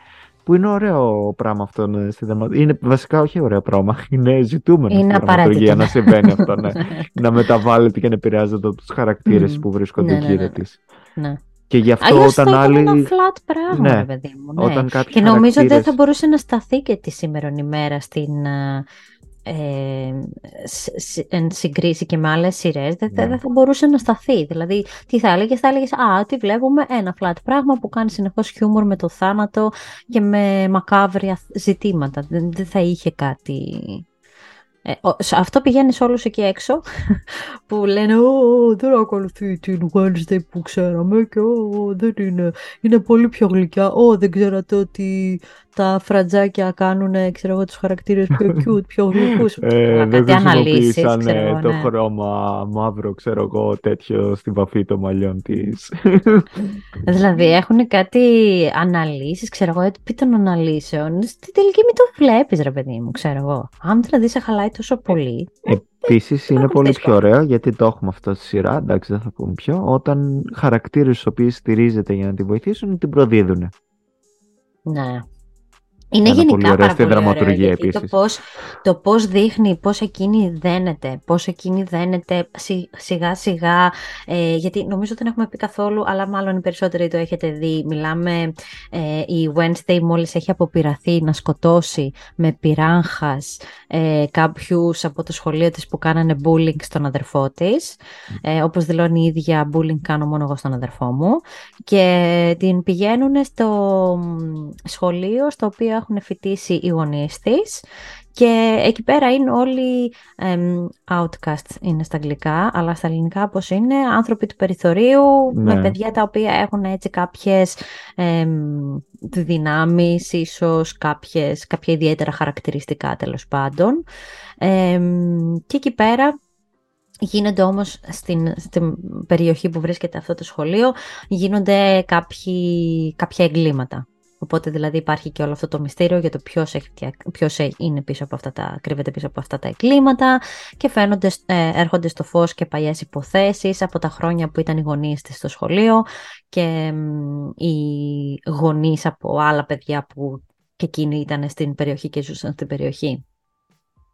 που είναι ωραίο πράγμα αυτό ε, στη δραματουργία. Είναι βασικά όχι ωραίο πράγμα, είναι ζητούμενο Είναι στη δραματουργία απαραίτητο. να συμβαίνει αυτό, ναι. να μεταβάλλεται και να επηρεάζεται από τους χαρακτήρες Μμμ. που βρίσκονται Ναι, ναι, γύρω ναι. της. Ναι. Και γι' αυτό Αλλιώς θα όταν ήταν ένα άλλοι... flat πράγμα, Ναι. ρε παιδί μου. Ναι. Όταν κάποιοι Και νομίζω δεν θα χαρακτήρες- μπορούσε να σταθεί και τη σήμερον ημέρα στην, ε, ε, σ- σ- εν συγκρίση και με άλλες σειρές, δεν, θα- Ναι. δεν θα μπορούσε να σταθεί. Δηλαδή, τι θα έλεγες, θα έλεγες, α, τι βλέπουμε, ένα flat πράγμα που κάνει συνεχώς χιούμορ με το θάνατο και με μακάβρια ζητήματα. Δεν, δεν θα είχε κάτι... Ε, ο- σε αυτό πηγαίνει σε όλους εκεί έξω που λένε «Ω, δεν ακολουθεί την Wednesday που ξέραμε και «Ω, δεν είναι, είναι πολύ πιο γλυκιά. Ω, δεν ξέρατε ότι τα φρατζάκια κάνουν, ξέρω εγώ, τους χαρακτήρες πιο cute, πιο γλυκούς». Ε, Αλλά δεν κάτι αναλύσεις, χρησιμοποίησαν ξέρω ε, εγώ, το ναι. χρώμα μαύρο, ξέρω εγώ, τέτοιο στη βαφή των μαλλιών της. Δηλαδή έχουν κάτι αναλύσεις, ξέρω εγώ, επί των αναλύσεων. Στην τελική μην το βλέπεις ρε παιδί μου, ξέρω εγώ. Αν δηλαδή σε χαλάει τόσο πολύ, Επίσης είναι έχουν πολύ δύσκολο. πιο ωραίο, γιατί το έχουμε αυτό στη σειρά, εντάξει δεν θα πούμε ποιο, όταν χαρακτήρες στους οποίους στηρίζεται για να την βοηθήσουν, την προδίδουν. Ναι. Είναι Ένα πολύ γενικά ωραίο πάρα στη πολύ ωραίο, δραματουργία γιατί το επίσης. πώς, το πώς δείχνει, πώς εκείνη δένεται, πώς εκείνη δένεται σι- σιγά σιγά, ε, γιατί νομίζω δεν έχουμε πει καθόλου, αλλά μάλλον οι περισσότεροι το έχετε δει, μιλάμε, ε, η Wednesday μόλις έχει αποπειραθεί να σκοτώσει με πυράγχας ε, κάποιους από το σχολείο της που κάνανε bullying στον αδερφό της, ε, όπως δηλώνει η ίδια bullying κάνω μόνο εγώ στον αδερφό μου. Και την πηγαίνουν στο μ, σχολείο στο οποίο έχουν φοιτήσει οι γονείς της και εκεί πέρα είναι όλοι εμ, outcasts είναι στα αγγλικά, αλλά στα ελληνικά πώς είναι, άνθρωποι του περιθωρίου με Ναι. παιδιά τα οποία έχουν έτσι κάποιες εμ, δυνάμεις, ίσως κάποιες, κάποια ιδιαίτερα χαρακτηριστικά τέλος πάντων. Εμ, και εκεί πέρα Γίνονται όμως στην, στην περιοχή που βρίσκεται αυτό το σχολείο, γίνονται κάποιοι, κάποια εγκλήματα. Οπότε δηλαδή υπάρχει και όλο αυτό το μυστήριο για το ποιος, έχει, φτια- ποιος ε- είναι πίσω από αυτά τα, κρύβεται πίσω από αυτά τα εγκλήματα και φαίνονται, ε, έρχονται στο φως και παλιές υποθέσεις από τα χρόνια που ήταν οι γονείς της στο σχολείο και μ, οι γονείς από άλλα παιδιά που και εκείνοι ήταν στην περιοχή και ζούσαν στην περιοχή.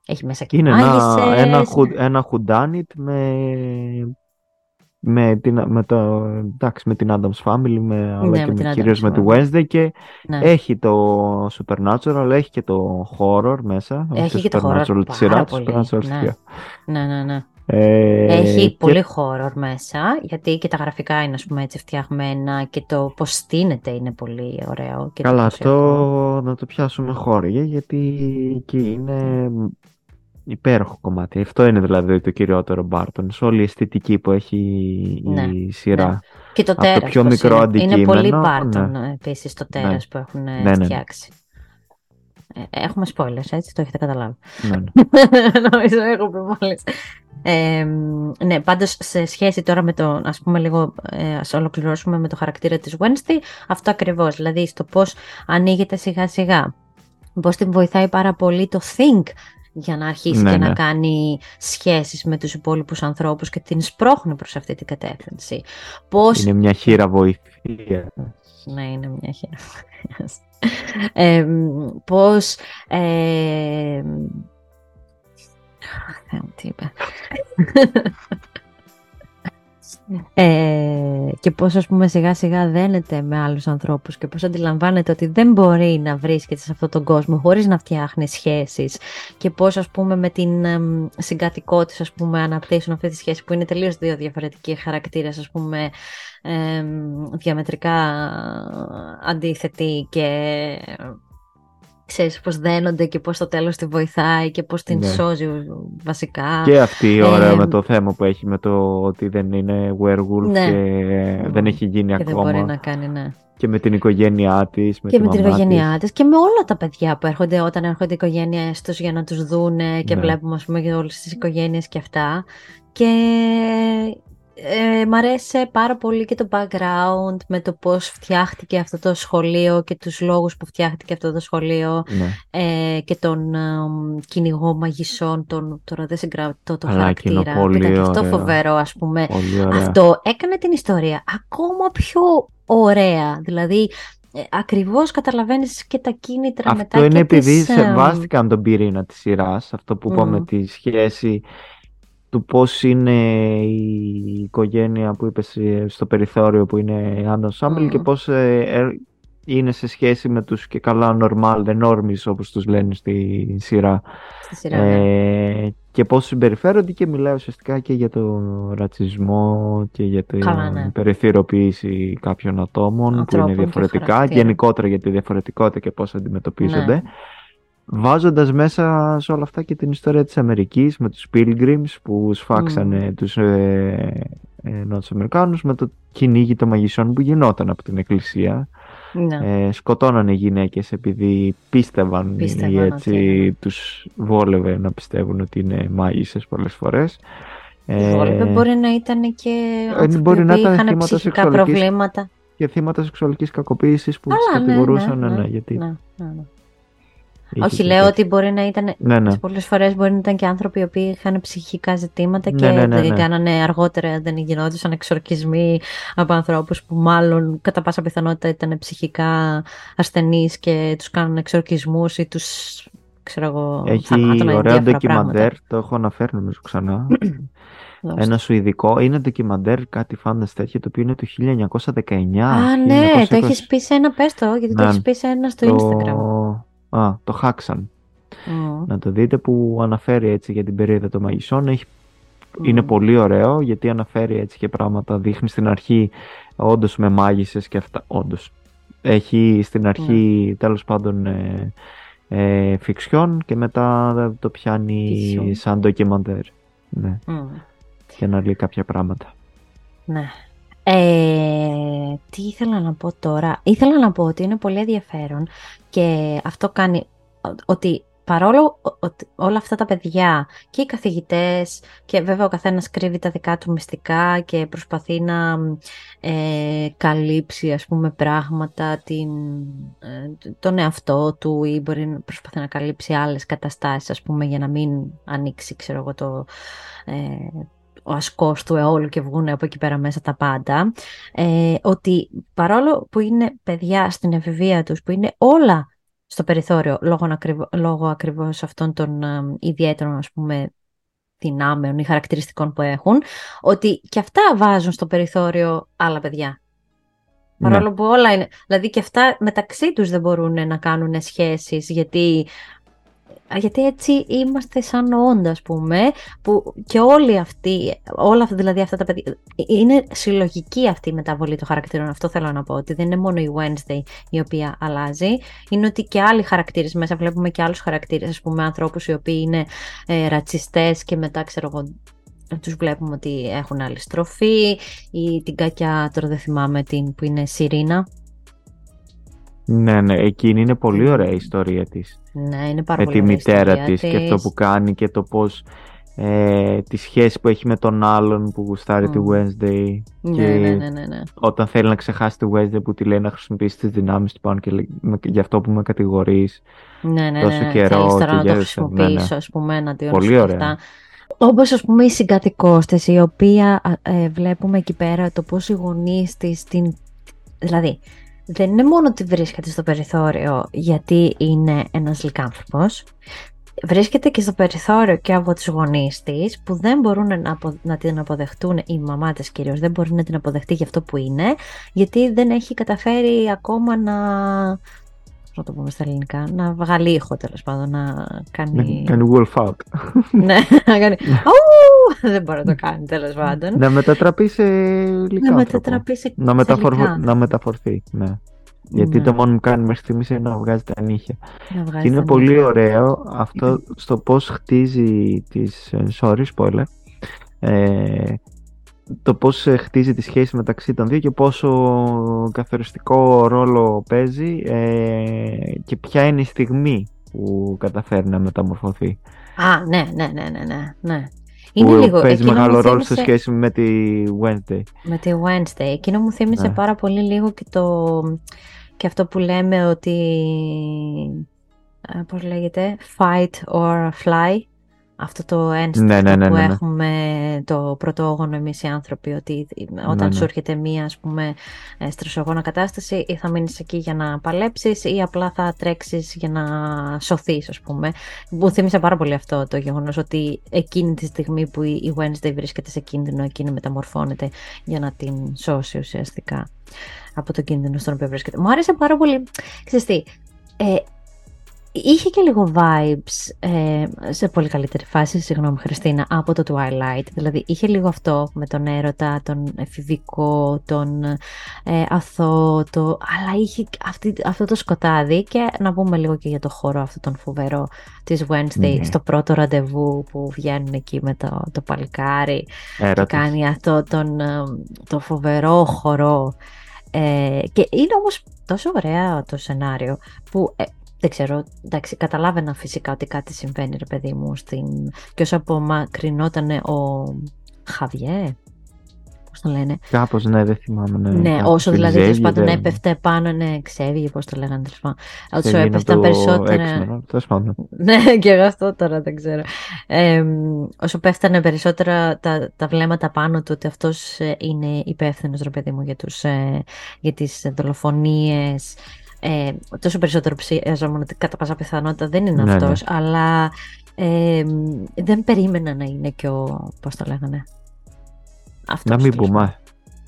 Έχει μέσα και Είναι ένα, μάγισσες, ένα, χου, ένα whodunit με, με, την, με, το, εντάξει, με την Adams Family, με, αλλά Ναι, και με την με, Addams κυρίως με τη Family. Wednesday και ναι. έχει το Supernatural, έχει και το horror μέσα. όχι Έχει και το horror Supernatural τη πάρα σειρά, το πολύ, Supernatural ναι. στοιχεία. Ναι, ναι, ναι. Ε, Έχει και- πολύ horror μέσα, γιατί και τα γραφικά είναι, ας πούμε, έτσι φτιαγμένα και το πώς στείνεται είναι πολύ ωραίο. Και Καλά, εντυπωσιακό. αυτό να το πιάσουμε χώρια, γιατί εκεί είναι υπέροχο κομμάτι. Αυτό είναι δηλαδή το κυριότερο Μπάρτον. Σε όλη η αισθητική που έχει Ναι, η σειρά. ναι. Και το Από το τέρας πιο πώς μικρό είναι. Είναι πολύ αντικείμενο, Barton ναι. επίσης το τέρας που έχουν ε, Ναι, ναι, ναι. φτιάξει. Ε, Έχουμε spoilers, έτσι, το έχετε καταλάβει. Ναι, ναι. Νομίζω έχω πει μόλις. Ε, ναι, πάντως σε σχέση τώρα με το, ας πούμε λίγο, ε, ας ολοκληρώσουμε με το χαρακτήρα της Wednesday, αυτό ακριβώς, δηλαδή στο πώς ανοίγεται σιγά σιγά, πώς την βοηθάει πάρα πολύ το think για να αρχίσει Ναι, και ναι. να κάνει σχέσεις με τους υπόλοιπους ανθρώπους και την σπρώχνει προς αυτή την κατεύθυνση. Πώς Είναι μια χείρα βοηθείας. ναι, είναι μια χέρα. ε, πώς... Ε, αχ, Θεέ μου, τι είπε. Ε, και πώς ας πούμε σιγά σιγά δένεται με άλλους ανθρώπους και πώς αντιλαμβάνεται ότι δεν μπορεί να βρίσκεται σε αυτόν τον κόσμο χωρίς να φτιάχνει σχέσεις και πώς ας πούμε με την εμ, συγκατοικότητα ας πούμε αναπτύσσουν αυτή τη σχέση που είναι τελείως δύο διαφορετικοί χαρακτήρες ας πούμε εμ, διαμετρικά αντίθετοι και ξέρεις πώς δένονται και πώς στο τέλος τη βοηθάει και πώς την Ναι. σώζει βασικά. Και αυτή ωραία Ε, με το θέμα που έχει με το ότι δεν είναι werewolf Ναι. και δεν έχει γίνει και δεν ακόμα. μπορεί να κάνει, ναι. Και με την οικογένειά της, με και τη με την μαμά οικογένειά της και με όλα τα παιδιά που έρχονται όταν έρχονται οι οικογένειες τους για να τους δούνε και Ναι. βλέπουμε ας πούμε και όλες τις οικογένειες και αυτά και ε, μ' αρέσει πάρα πολύ και το background με το πώς φτιάχτηκε αυτό το σχολείο και τους λόγους που φτιάχτηκε αυτό το σχολείο Ναι. ε, και τον ε, κυνηγό μαγισσών, τον, τώρα δεν συγκρατώ το Αλλά χαρακτήρα. εκείνο πολύ Ήταν και αυτό ωραίο. φοβερό ας πούμε. Πολύ ωραία. Αυτό έκανε την ιστορία ακόμα πιο ωραία. Δηλαδή, ε, ακριβώς καταλαβαίνεις και τα κίνητρα μετά Αυτό είναι και επειδή τις, ε, σεβάστηκαν τον πυρήνα της σειράς, αυτό που είπαμε, Μμμ. τη σχέση του πώς είναι η οικογένεια που είπες ε, στο περιθώριο που είναι Άντων Σάμπελ Μμ. και πώς ε, ε, είναι σε σχέση με τους και καλά normal, the normies όπως τους λένε στη σειρά στη σειρά. ναι. ε, και πώς συμπεριφέρονται και μιλάει ουσιαστικά και για τον ρατσισμό και για την Καλά, ναι. περιθωριοποίηση κάποιων ατόμων που Ανθρώπων είναι και διαφορετικά και χαρακτήρα. γενικότερα για τη διαφορετικότητα και πώς αντιμετωπίζονται Ναι. Βάζοντας μέσα σε όλα αυτά και την ιστορία της Αμερικής με τους Pilgrims που σφάξανε τους ε, ε, Νότιους Αμερικάνους με το κυνήγι των μαγισσών που γινόταν από την εκκλησία Ναι. ε, σκοτώνανε γυναίκες επειδή πίστευαν, Πίστευαν ή ότι έτσι είναι. τους βόλευε να πιστεύουν ότι είναι μάγισσες πολλές φορές Ε, Βόλευε μπορεί να ήταν και άνθρωποι μπορεί που να ήταν είχαν θύματα ψυχικά σεξουαλικής- προβλήματα. και θύματα σεξουαλικής κακοποίησης που τους Καλά, ναι, κατηγορούσαν ναι, ναι, ναι, γιατί Όχι, και λέω τέτοια. ότι μπορεί να ήταν. ναι, ναι. Πολλές φορές μπορεί να ήταν και άνθρωποι οι οποίοι είχαν ψυχικά ζητήματα Ναι, και ναι, ναι, δεν ναι. κάνανε αργότερα, δεν γινόντουσαν εξορκισμοί από ανθρώπους που μάλλον κατά πάσα πιθανότητα ήταν ψυχικά ασθενείς και τους κάνουν εξορκισμούς ή τους. ξέρω εγώ, Έχει θανάτωνα ή ωραίο διάφορα ντοκιμαντέρ, το έχω αναφέρει νομίζω ξανά. πράγματα. Ένα σουηδικό, είναι ντοκιμαντέρ, κάτι φάντας τέτοιο, το οποίο είναι του 1919. Α, ναι, 1920. το έχεις πει σε ένα, πες το, γιατί το Ναι. έχεις πει σε ένα στο Το- Instagram. Α, το Χάξαν. Μμ. Να το δείτε που αναφέρει έτσι για την περίοδο των μαγισσών. Έχει... Είναι Μμ. πολύ ωραίο γιατί αναφέρει έτσι και πράγματα. Δείχνει στην αρχή όντως με μάγισσες και αυτά. Όντως. Έχει στην αρχή Ναι. τέλος πάντων ε, ε, φιξιόν και μετά το πιάνει Φιξιόν. σαν ντοκιμαντέρ. Ναι, Μμ. και να λέει κάποια πράγματα. Ναι. Ε, τι ήθελα να πω τώρα; Ήθελα να πω ότι είναι πολύ ενδιαφέρον και αυτό κάνει ο- ότι παρόλο ο- ότι όλα αυτά τα παιδιά και οι καθηγητές και βέβαια ο καθένας κρύβει τα δικά του μυστικά και προσπαθεί να ε, καλύψει ας πούμε πράγματα την, ε, τον εαυτό του ή μπορεί να προσπαθεί να καλύψει άλλες καταστάσεις ας πούμε για να μην ανοίξει ξέρω εγώ το, ε, ο ασκός του αιώλου και βγουν από εκεί πέρα μέσα τα πάντα, ε, ότι παρόλο που είναι παιδιά στην εφηβεία τους, που είναι όλα στο περιθώριο λόγω, ακριβ- λόγω ακριβώς αυτών των ε, ιδιαίτερων ας πούμε δυνάμεων ή χαρακτηριστικών που έχουν, ότι και αυτά βάζουν στο περιθώριο άλλα παιδιά. Ναι. Παρόλο που όλα είναι. Δηλαδή και αυτά μεταξύ τους δεν μπορούν να κάνουν σχέσεις γιατί, γιατί έτσι είμαστε σαν όντα, ας πούμε, που και όλοι αυτοί, όλα αυτά, δηλαδή αυτά τα παιδιά, είναι συλλογική αυτή η μεταβολή των χαρακτήρων. Αυτό θέλω να πω, ότι δεν είναι μόνο η Wednesday η οποία αλλάζει, είναι ότι και άλλοι χαρακτήρες μέσα βλέπουμε και άλλους χαρακτήρες, ας πούμε, ανθρώπους οι οποίοι είναι ε, ρατσιστές και μετά, ξέρω εγώ, τους βλέπουμε ότι έχουν άλλη στροφή ή την κακιά, τώρα δεν θυμάμαι την που είναι Σιρήνα. Ναι, ναι, εκείνη είναι πολύ ωραία η ιστορία της. Ναι, είναι πάρα με πολύ τη ωραία η μητέρα ιστορία της και αυτό της. που κάνει και το πώς ε, τη σχέση που έχει με τον άλλον που γουστάρει τη Μμ. Wednesday Ναι, και ναι, ναι, ναι, ναι. όταν θέλει να ξεχάσει τη Wednesday που τη λέει να χρησιμοποιήσει τις δυνάμεις του πάνω και λέει «Με- γι' αυτό που με κατηγορείς Ναι, ναι, τόσο ναι. καιρό Θέλεις τώρα και να το γέρεσε. Ναι, ναι. χρησιμοποιήσω, ας πούμε, εναντίον Πολύ σου και ωραία. αυτά. Όπως, ας πούμε, η συγκατοικός της, η οποία α, ε, βλέπουμε εκεί πέρα το πώς οι γονείς της την... Δηλαδή, δεν είναι μόνο ότι βρίσκεται στο περιθώριο γιατί είναι ένας λυκάνθρωπος, βρίσκεται και στο περιθώριο και από τους γονείς της που δεν μπορούν να, απο- να την αποδεχτούν, η μαμά της κυρίως. Δεν μπορεί να την αποδεχτεί για αυτό που είναι, γιατί δεν έχει καταφέρει ακόμα να, πώς να το πούμε στα ελληνικά, να βγάλει ήχο τέλος πάντων, να κάνει... να κάνει wolf out. Ναι, να κάνει... Αου! δεν μπορεί να το κάνει τέλος πάντων. να μετατραπεί σε να λυκάνθρωπο μετατραπεί σε να, σε μεταφορ... λυκάνθρωπο. να μεταφορθεί ναι. γιατί Ναι, το μόνο που κάνει μέχρι στιγμής είναι να βγάζει τα νύχια να βγάζει Και είναι τα πολύ νύχια. ωραίο αυτό στο πώς χτίζει τις... ε, Sorry, spoiler. Ε, το πώς ε, χτίζει τη σχέση μεταξύ των δύο και πόσο καθοριστικό ρόλο παίζει ε, και ποια είναι η στιγμή που καταφέρει να μεταμορφωθεί. Α, ναι, ναι, ναι, ναι, ναι, ναι. Είναι που λίγο. παίζει εκείνο μεγάλο μου ρόλο σε θύμισε- σχέση με τη Wednesday. Με τη Wednesday. Εκείνο μου θύμισε Ναι. πάρα πολύ λίγο και το και αυτό που λέμε ότι ε, πώς λέγεται fight or fly αυτό το ένστικτο Ναι, ναι, ναι, που ναι, ναι. έχουμε το πρωτόγονο εμείς οι άνθρωποι ότι όταν ναι. σου έρχεται μία ας πούμε ε, στρεσογόνα κατάσταση ή θα μείνεις εκεί για να παλέψεις ή απλά θα τρέξεις για να σωθείς ας πούμε μου θύμισε πάρα πολύ αυτό το γεγονός ότι εκείνη τη στιγμή που η η Wednesday βρίσκεται σε κίνδυνο εκείνη μεταμορφώνεται για να την σώσει ουσιαστικά από το κίνδυνο στον οποίο βρίσκεται. Μου άρεσε πάρα πολύ. Ξέρεις τι, ε, είχε και λίγο vibes ε, σε πολύ καλύτερη φάση, συγγνώμη Χριστίνα, από το Twilight. Δηλαδή είχε λίγο αυτό με τον έρωτα, τον εφηβικό, τον ε, αθώο, το, αλλά είχε αυτή, αυτό το σκοτάδι και να πούμε λίγο και για το χώρο αυτό τον φοβερό της Wednesday Ναι. στο πρώτο ραντεβού που βγαίνουν εκεί με το, το παλικάρι και Έρωτας. κάνει αυτό τον, ε, το φοβερό χορό. Ε, και είναι όμως τόσο ωραίο το σενάριο που ε, δεν ξέρω, εντάξει, καταλάβαινα φυσικά ότι κάτι συμβαίνει ρε παιδί μου στην... και όσο απομακρυνόταν ο Χαβιέ, πώς το λένε, Κάπως ναι, δεν θυμάμαι. Ναι, ναι, κάπως όσο δηλαδή τέλος ξέγιδε. πάντων έπεφτε πάνω, ναι, ξέβγε, πώς το λέγανε τέλος πάντων. Όσο Ξέγινε έπεφταν το περισσότερα. X-Men, τέλος πάντων. Ναι, και εγώ αυτό τώρα δεν ξέρω. Ε, όσο πέφτανε περισσότερα τα, τα βλέμματα πάνω του ότι αυτός ε, είναι υπεύθυνος ρε παιδί μου για, τους, ε, για τις δολοφονίες ε, τόσο περισσότερο ψιαζόμουν ότι κατά πάσα πιθανότητα δεν είναι Ναι, αυτός αλλά ε, δεν περίμενα να είναι και ο πώς το λέγανε αυτός, Να μην τέλος πάντων. πούμε.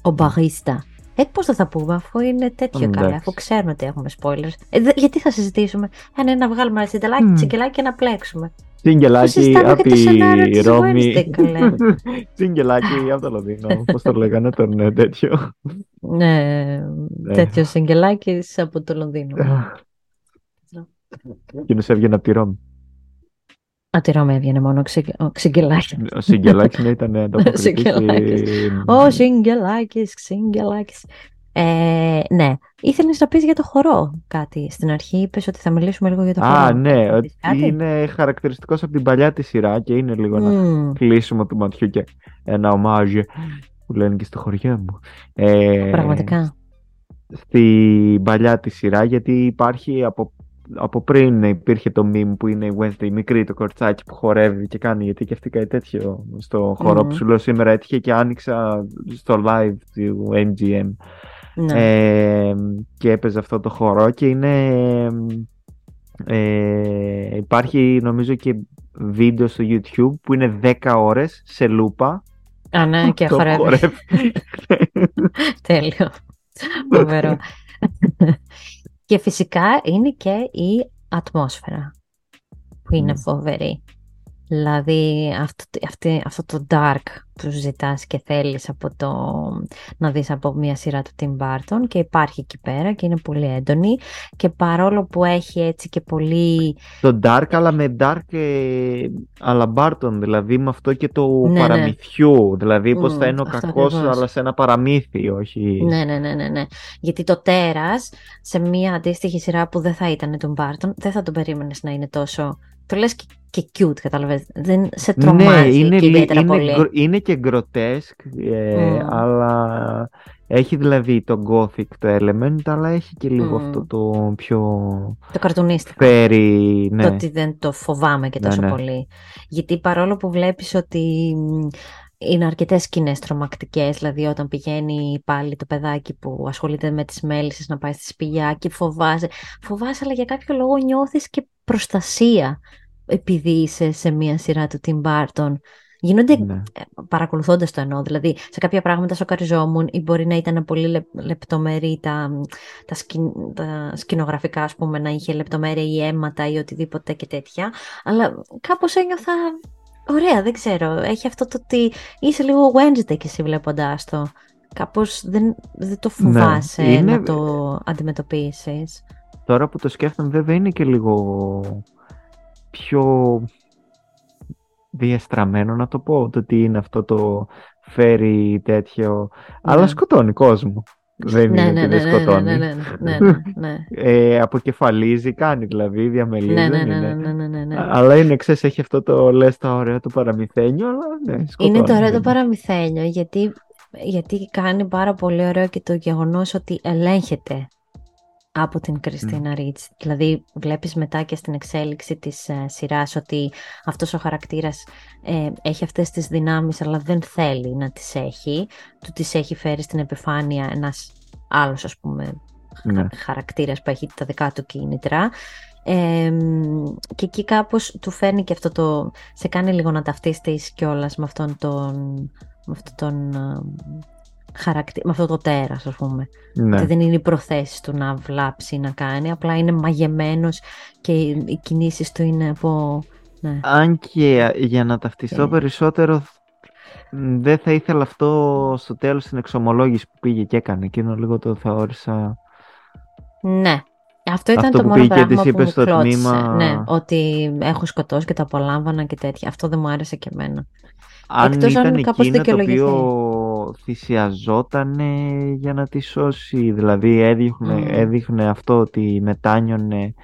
ο μπαγίστα ε, πώς θα τα πούμε αφού είναι τέτοιο Εντάξει. καλά, αφού ξέρουμε ότι έχουμε spoilers. Ε, δε- γιατί θα συζητήσουμε, αν είναι να βγάλουμε ένα τσιγκελάκι, Μμ. τσιγκελάκι και να πλέξουμε. Τσιγκελάκι συζητάμε από και το σενάριο τη της Ρώμη. Wednesday, καλέ. Τσιγκελάκι από το Λονδίνο. Πώς το λέγανε τον ε, τέτοιο. Ναι, τέτοιο συγγελάκι από το Λονδίνο. Εκείνος έβγαινε από τη Ρώμη. Α, τη Ρώμη έβγαινε μόνο ο Ξυγγελάκης. Ο Σιγκελάκης ναι, ήταν ανταποκριτής. Σιγκελάκης. στην- Ο Συγγελάκης, Ξυγγελάκης. Ε, ναι, ήθελες να πεις για το χορό κάτι. Στην αρχή; Είπες ότι θα μιλήσουμε λίγο για το χορό. Α, ναι, Θα ότι πεις κάτι; είναι χαρακτηριστικός από την παλιά τη σειρά και είναι λίγο ένα Μμμ. κλείσιμο του ματιού και ένα ομάζ που λένε και στο χωριό μου. Ε, Πραγματικά. Στην παλιά τη σειρά γιατί υπάρχει από, από πριν υπήρχε το meme που είναι η Wednesday η μικρή το κορτσάκι που χορεύει και κάνει γιατί και αυτή κάτι τέτοιο στο χώρο Μμμ. που σου λέω σήμερα έτυχε και άνοιξα στο live του MGM Ναι. ε, και έπαιζε αυτό το χορό και είναι ε, υπάρχει νομίζω και βίντεο στο YouTube που είναι 10 ώρες σε λούπα Α, ναι, και το χορεύει. χορεύει. Τέλειο. Φοβερό. και φυσικά είναι και η ατμόσφαιρα που είναι Μμ. φοβερή. Δηλαδή αυτό, αυτή, αυτό το dark που ζητάς και θέλεις από το, να δεις από μια σειρά του Tim Burton και υπάρχει εκεί πέρα και είναι πολύ έντονη και παρόλο που έχει έτσι και πολύ Το Dark αλλά με Dark ε, αλλά Burton δηλαδή με αυτό και το Ναι, ναι. παραμυθιού δηλαδή πως Μμ, θα είναι ο αυτό κακός ακριβώς. αλλά σε ένα παραμύθι όχι Ναι, ναι, ναι, ναι, ναι. Γιατί το τέρας σε μια αντίστοιχη σειρά που δεν θα ήταν του Μπάρτον, δεν θα τον περίμενες να είναι τόσο. Το λες και, και cute, κατάλαβες. Δεν σε τρομάζει ναι είναι, και λι- ιδιαίτερα είναι, πολύ. γκρο- είναι και γκροτέσκ ε, Μμ. αλλά έχει δηλαδή το gothic το element αλλά έχει και λίγο Μμ. αυτό το πιο Το καρτουνίστικο. fairy ναι. Το ότι δεν το φοβάμαι και Ναι, τόσο ναι. πολύ. Γιατί παρόλο που βλέπεις ότι μ, είναι αρκετές σκηνές τρομακτικές, δηλαδή όταν πηγαίνει πάλι το παιδάκι που ασχολείται με τις μέλισσες να πάει στη σπηλιά και φοβάσαι, φοβάσαι αλλά για κάποιο λόγο νιώθεις και προστασία επειδή είσαι σε μια σειρά του Tim Burton. Γίνονται ναι. παρακολουθώντας το εννοώ, δηλαδή σε κάποια πράγματα σοκαριζόμουν ή μπορεί να ήταν πολύ λεπ, λεπτομερή τα, τα, σκην- τα σκηνογραφικά, ας πούμε, να είχε λεπτομέρεια ή αίματα ή οτιδήποτε και τέτοια, αλλά κάπως ένιωθα ωραία, δεν ξέρω, έχει αυτό το ότι είσαι λίγο Wednesday και εσύ βλέποντάς το. Κάπως δεν, δεν το Ναι, φοβάσαι είναι- να το αντιμετωπίσεις. Τώρα που το σκέφτομαι βέβαια είναι και λίγο πιο διαστραμμένο να το πω το τι είναι αυτό το fairy τέτοιο αλλά Ναι. σκοτώνει κόσμο Δεν Ναι, είναι ναι, ότι ναι, δεν ναι, σκοτώνει. ναι, ναι, ναι, ναι, ναι. Ε, αποκεφαλίζει, κάνει δηλαδή, διαμελίζει. Ναι, ναι, δεν ναι, είναι. ναι, ναι, ναι, ναι. Αλλά είναι, ξέρεις, έχει αυτό το λες τα ωραία το παραμυθένιο, αλλά ναι, σκοτώνει. Είναι το ωραίο δεν το είναι. παραμυθένιο, γιατί, γιατί κάνει πάρα πολύ ωραίο και το γεγονός ότι ελέγχεται από την Κριστίνα Ρίτς. Δηλαδή βλέπεις μετά και στην εξέλιξη της ε, σειράς ότι αυτός ο χαρακτήρας ε, έχει αυτές τις δυνάμεις αλλά δεν θέλει να τις έχει. Του τις έχει φέρει στην επιφάνεια ένας άλλος ας πούμε Ναι. χαρακτήρας που έχει τα δικά του κίνητρα. Ε, και εκεί κάπως του φέρνει και αυτό το... σε κάνει λίγο να ταυτίστηκες κιόλας με αυτόν τον... με αυτόν τον ε, χαρακτή- με αυτό το τέρας ας πούμε. Ναι. Ότι δεν είναι οι προθέσεις του να βλάψει ή να κάνει, απλά είναι μαγεμένος και οι οι κινήσεις του είναι από... Ναι. Αν και για να ταυτιστώ Ε. περισσότερο, μ, δεν θα ήθελα αυτό στο τέλος στην εξομολόγηση που πήγε και έκανε. Εκείνο λίγο το θεώρησα... ναι. Αυτό ήταν Αυτό το που μόνο πήγε και πράγμα της που είπες μου στο κλώτησε. τμήμα- Ναι, ότι έχω σκοτώσει και το απολάμβανα και τέτοια. Αυτό δεν μου άρεσε και εμένα. Αν Εκτός αν ήταν κάπως εκείνο το δικαιολογηθεί. οποίο θυσιαζόταν για να τη σώσει, δηλαδή έδειχνε, Μμμ. έδειχνε αυτό ότι μετάνιωνε,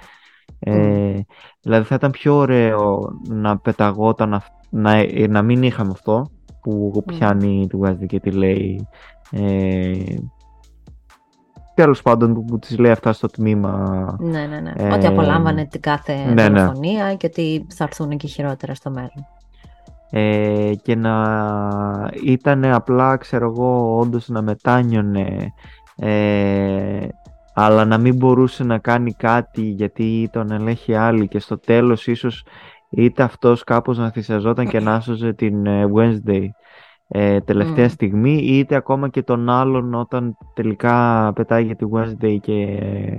ε, δηλαδή θα ήταν πιο ωραίο να πεταγόταν, αυ- να, ε, να μην είχαμε αυτό που Μμ. πιάνει τη Wednesday και τη λέει ε, τέλος πάντων που, που της λέει αυτά στο τμήμα Ναι, ναι, ναι. Ε, ότι απολάμβανε την κάθε ναι, ναι. δολοφονία και ότι θα έρθουν και χειρότερα στο μέλλον. Ε, και να ήταν απλά ξέρω εγώ όντως να μετάνιωνε ε, αλλά να μην μπορούσε να κάνει κάτι γιατί τον ελέγχει άλλη και στο τέλος ίσως είτε αυτός κάπως να θυσιαζόταν και να σώζε την ε, Wednesday ε, τελευταία Μμ. στιγμή είτε ακόμα και τον άλλον όταν τελικά πετάει για τη Wednesday και ε,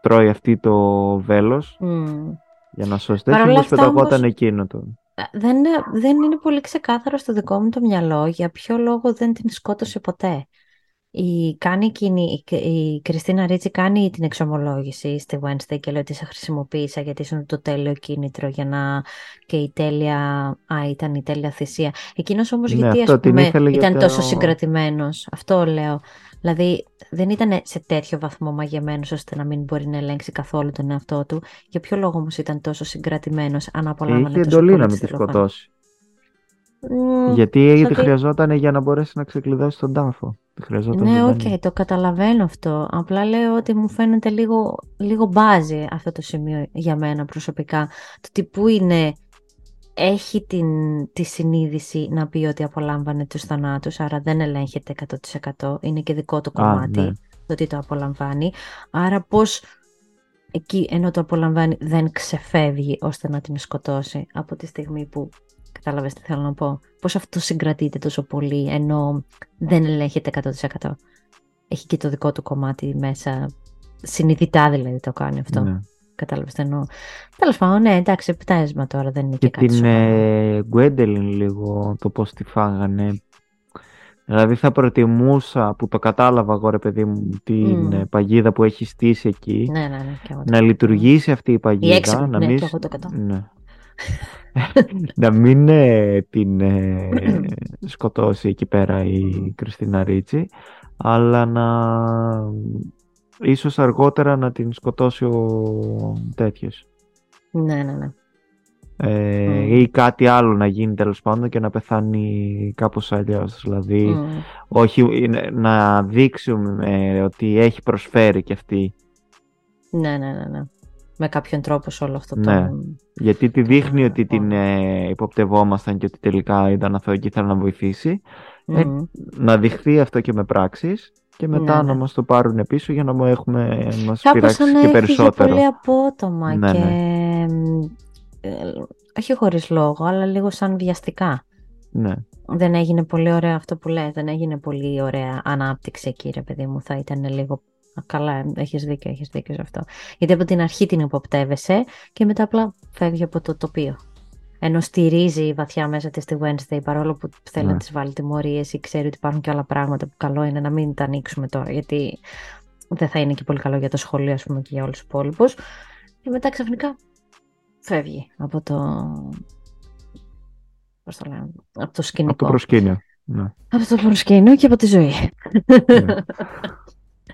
τρώει αυτή το βέλος Μμ. για να σώσει Παρ' τέτοιο όλα μήπως αυτά πεταγόταν όμως- εκείνο το Ε, Δεν, είναι- δεν είναι πολύ ξεκάθαρο στο δικό μου το μυαλό για ποιο λόγο δεν την σκότωσε ποτέ. Η, κάνει εκείνη, η, η Κριστίνα Ρίτσι κάνει την εξομολόγηση στη Wednesday και λέει ότι σε χρησιμοποίησα γιατί ήσουν το τέλειο κίνητρο για να και η τέλεια, α, ήταν η τέλεια θυσία. Εκείνος όμως Ναι, γιατί αυτό ας την πούμε ήθελε για ήταν το- τόσο συγκρατημένος, αυτό λέω. Δηλαδή δεν ήταν σε τέτοιο βαθμό μαγεμένος ώστε να μην μπορεί να ελέγξει καθόλου τον εαυτό του. Για ποιο λόγο όμως ήταν τόσο συγκρατημένος αν απολάμβανε Είχε τόσο εντολή πολύ να τις μην τη δολοφονίες. σκοτώσει. Μμ, Γιατί τη ότι- χρειαζόταν για να μπορέσει να ξεκλειδώσει τον τάφο. Τη χρειαζόταν Ναι, οκ, ζωντανή. το καταλαβαίνω αυτό. Απλά λέω ότι μου φαίνεται λίγο, λίγο μπάζει αυτό το σημείο για μένα προσωπικά. Το τι που είναι, έχει την, τη συνείδηση να πει ότι απολάμβανε τους θανάτους, άρα δεν ελέγχεται 100%. Είναι και δικό του Α, κομμάτι ναι. το ότι το απολαμβάνει. Άρα πώς εκεί ενώ το απολαμβάνει δεν ξεφεύγει ώστε να την σκοτώσει από τη στιγμή που κατάλαβες τι θέλω να πω. Πώς αυτό συγκρατείται τόσο πολύ ενώ δεν ελέγχεται 100%. Έχει και το δικό του κομμάτι μέσα. Συνειδητά δηλαδή το κάνει αυτό. Ναι. Κατάλαβες τι εννοώ. Τέλος πάντων, ναι, εντάξει, επιτάσμα τώρα δεν είναι και, Και κάτι την σοβαρό. ε, Gwendolyn λίγο το πώς τη φάγανε. Δηλαδή θα προτιμούσα που το κατάλαβα εγώ ρε παιδί μου την Μμ. ε, παγίδα που έχει στήσει εκεί Ναι, ναι, ναι. Και εγώ το να λειτουργήσει αυτή η παγίδα έξυπνη, να ναι, μην, και εγώ το κατάλαβα. ναι. να μην ε, την ε, σκοτώσει εκεί πέρα η Κριστίνα Ρίτσι αλλά να ίσως αργότερα να την σκοτώσει ο τέτοιος Ναι, ναι, ναι. ε, Μμ. ή κάτι άλλο να γίνει τέλος πάντων και να πεθάνει κάπως αλλιώς δηλαδή Μμ. όχι είναι- να δείξουμε ε, ότι έχει προσφέρει και αυτή Ναι, ναι, ναι, ναι. Με κάποιον τρόπο σε όλο αυτό Ναι. το... γιατί τη δείχνει ότι λοιπόν. την ε, υποπτευόμασταν και ότι τελικά ήταν αθώο και ήθελε να βοηθήσει Ε, Μμ. να δειχθεί αυτό και με πράξεις και μετά Ναι, να ναι. μας το πάρουν πίσω για να μου έχουμε μας Κάπως πειράξει σαν και να έφυγε περισσότερο. πολύ απότομα Ναι, και... ναι. μ, ε, όχι χωρίς λόγο, αλλά λίγο σαν βιαστικά. Ναι. Δεν έγινε πολύ ωραία αυτό που λες, δεν έγινε πολύ ωραία ανάπτυξη εκεί ρε παιδί μου, θα ήταν λίγο... Α, Καλά, έχεις δίκιο, έχεις δίκιο σε αυτό. Γιατί από την αρχή την υποπτεύεσαι και μετά απλά φεύγει από το τοπίο. Ενώ στηρίζει βαθιά μέσα της τη Wednesday παρόλο που θέλει Ναι. να της βάλει τιμωρίες ή ξέρει ότι υπάρχουν και άλλα πράγματα που καλό είναι να μην τα ανοίξουμε τώρα γιατί δεν θα είναι και πολύ καλό για το σχολείο ας πούμε και για όλους τους υπόλοιπους. Και μετά ξαφνικά φεύγει από το... Πώς το λένε, από το σκηνικό. Από το προσκήνιο. Ναι. Από το προσκήνιο και από τη ζωή. Ναι.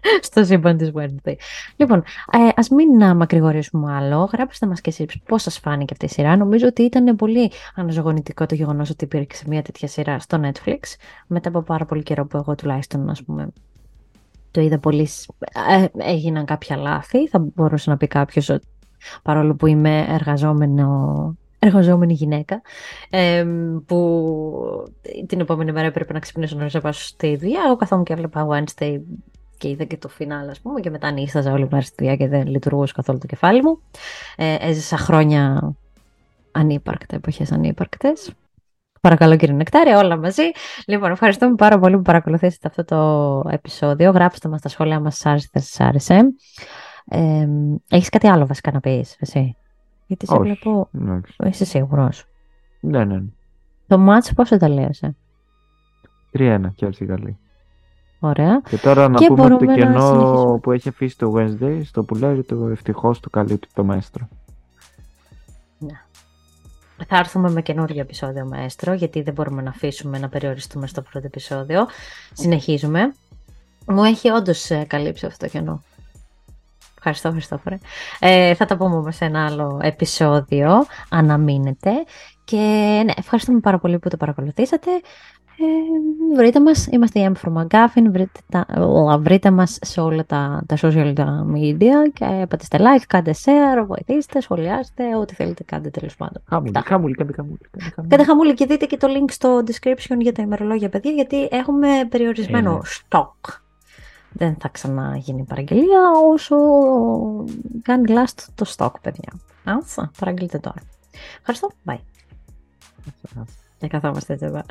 στο σύμπαν της Wednesday. Λοιπόν, ε, ας μην να μακρηγορήσουμε άλλο. Γράψτε μας και εσείς πώς σας φάνηκε αυτή η σειρά. Νομίζω ότι ήταν πολύ αναζωογονητικό το γεγονός ότι υπήρξε μια τέτοια σειρά στο Netflix. Μετά από πάρα πολύ καιρό που εγώ τουλάχιστον, ας πούμε, το είδα πολύ... Ε, έγιναν κάποια λάθη. Θα μπορούσε να πει κάποιος ότι παρόλο που είμαι εργαζόμενο εργαζόμενη γυναίκα, ε, που την επόμενη μέρα έπρεπε να ξυπνήσω να πάω στη δουλειά. Εγώ καθόμουν και έβλεπα Wednesday και είδα και το φινάλ, ας πούμε, και μετά νύχταζα όλη μέρα στη δουλειά και δεν λειτουργούσε καθόλου το κεφάλι μου. Ε, έζησα χρόνια ανύπαρκτα, εποχές ανύπαρκτες. Παρακαλώ κύριε Νεκτάρια, όλα μαζί. Λοιπόν, ευχαριστούμε πάρα πολύ που παρακολουθήσατε αυτό το επεισόδιο. Γράψτε μας τα σχόλια μας, σας άρεσε, δεν σας άρεσε. Ε, έχεις κάτι άλλο βασικά να πεις, εσύ; Γιατί σε Όχι, βλέπω, εντάξει. είσαι σίγουρος; Ναι, ναι. ναι. Το μάτς πόσο τα λέωσε. 3-1 και η Γαλλία. Ωραία. Και τώρα να Και πούμε ότι το μπορούμε να κενό συνεχίσουμε. που έχει αφήσει το Wednesday στο που λέει το ευτυχώς του καλύπτει το μέστρο. Θα έρθουμε με καινούργιο επεισόδιο Μαέστρο, γιατί δεν μπορούμε να αφήσουμε να περιοριστούμε στο πρώτο επεισόδιο. Συνεχίζουμε. Μου έχει όντως καλύψει αυτό το κενό. Ευχαριστώ, ευχαριστώ. Φορέ. Ε, θα τα πούμε όμως σε ένα άλλο επεισόδιο. Αναμείνετε. Και ναι, ευχαριστούμε πάρα πολύ που το παρακολουθήσατε. Ε, βρείτε μας, είμαστε η M from McGuffin, βρείτε, τα, λα, βρείτε μας σε όλα τα, τα social τα media και πατήστε like, κάντε share, βοηθήστε, σχολιάστε, ό,τι θέλετε κάντε τέλος πάντων. Χαμούλη, Αυτά. χαμούλη, κάντε χαμούλη. κάντε χαμούλη. Κάντε χαμούλη και δείτε και το link στο description για τα ημερολόγια, παιδιά, γιατί έχουμε περιορισμένο Ε, ναι. stock. Δεν θα ξαναγίνει παραγγελία όσο κάνει last το stock, παιδιά. Άσα, παραγγείλτε τώρα. Ευχαριστώ. Bye. Και καθόμαστε έτσι εδώ.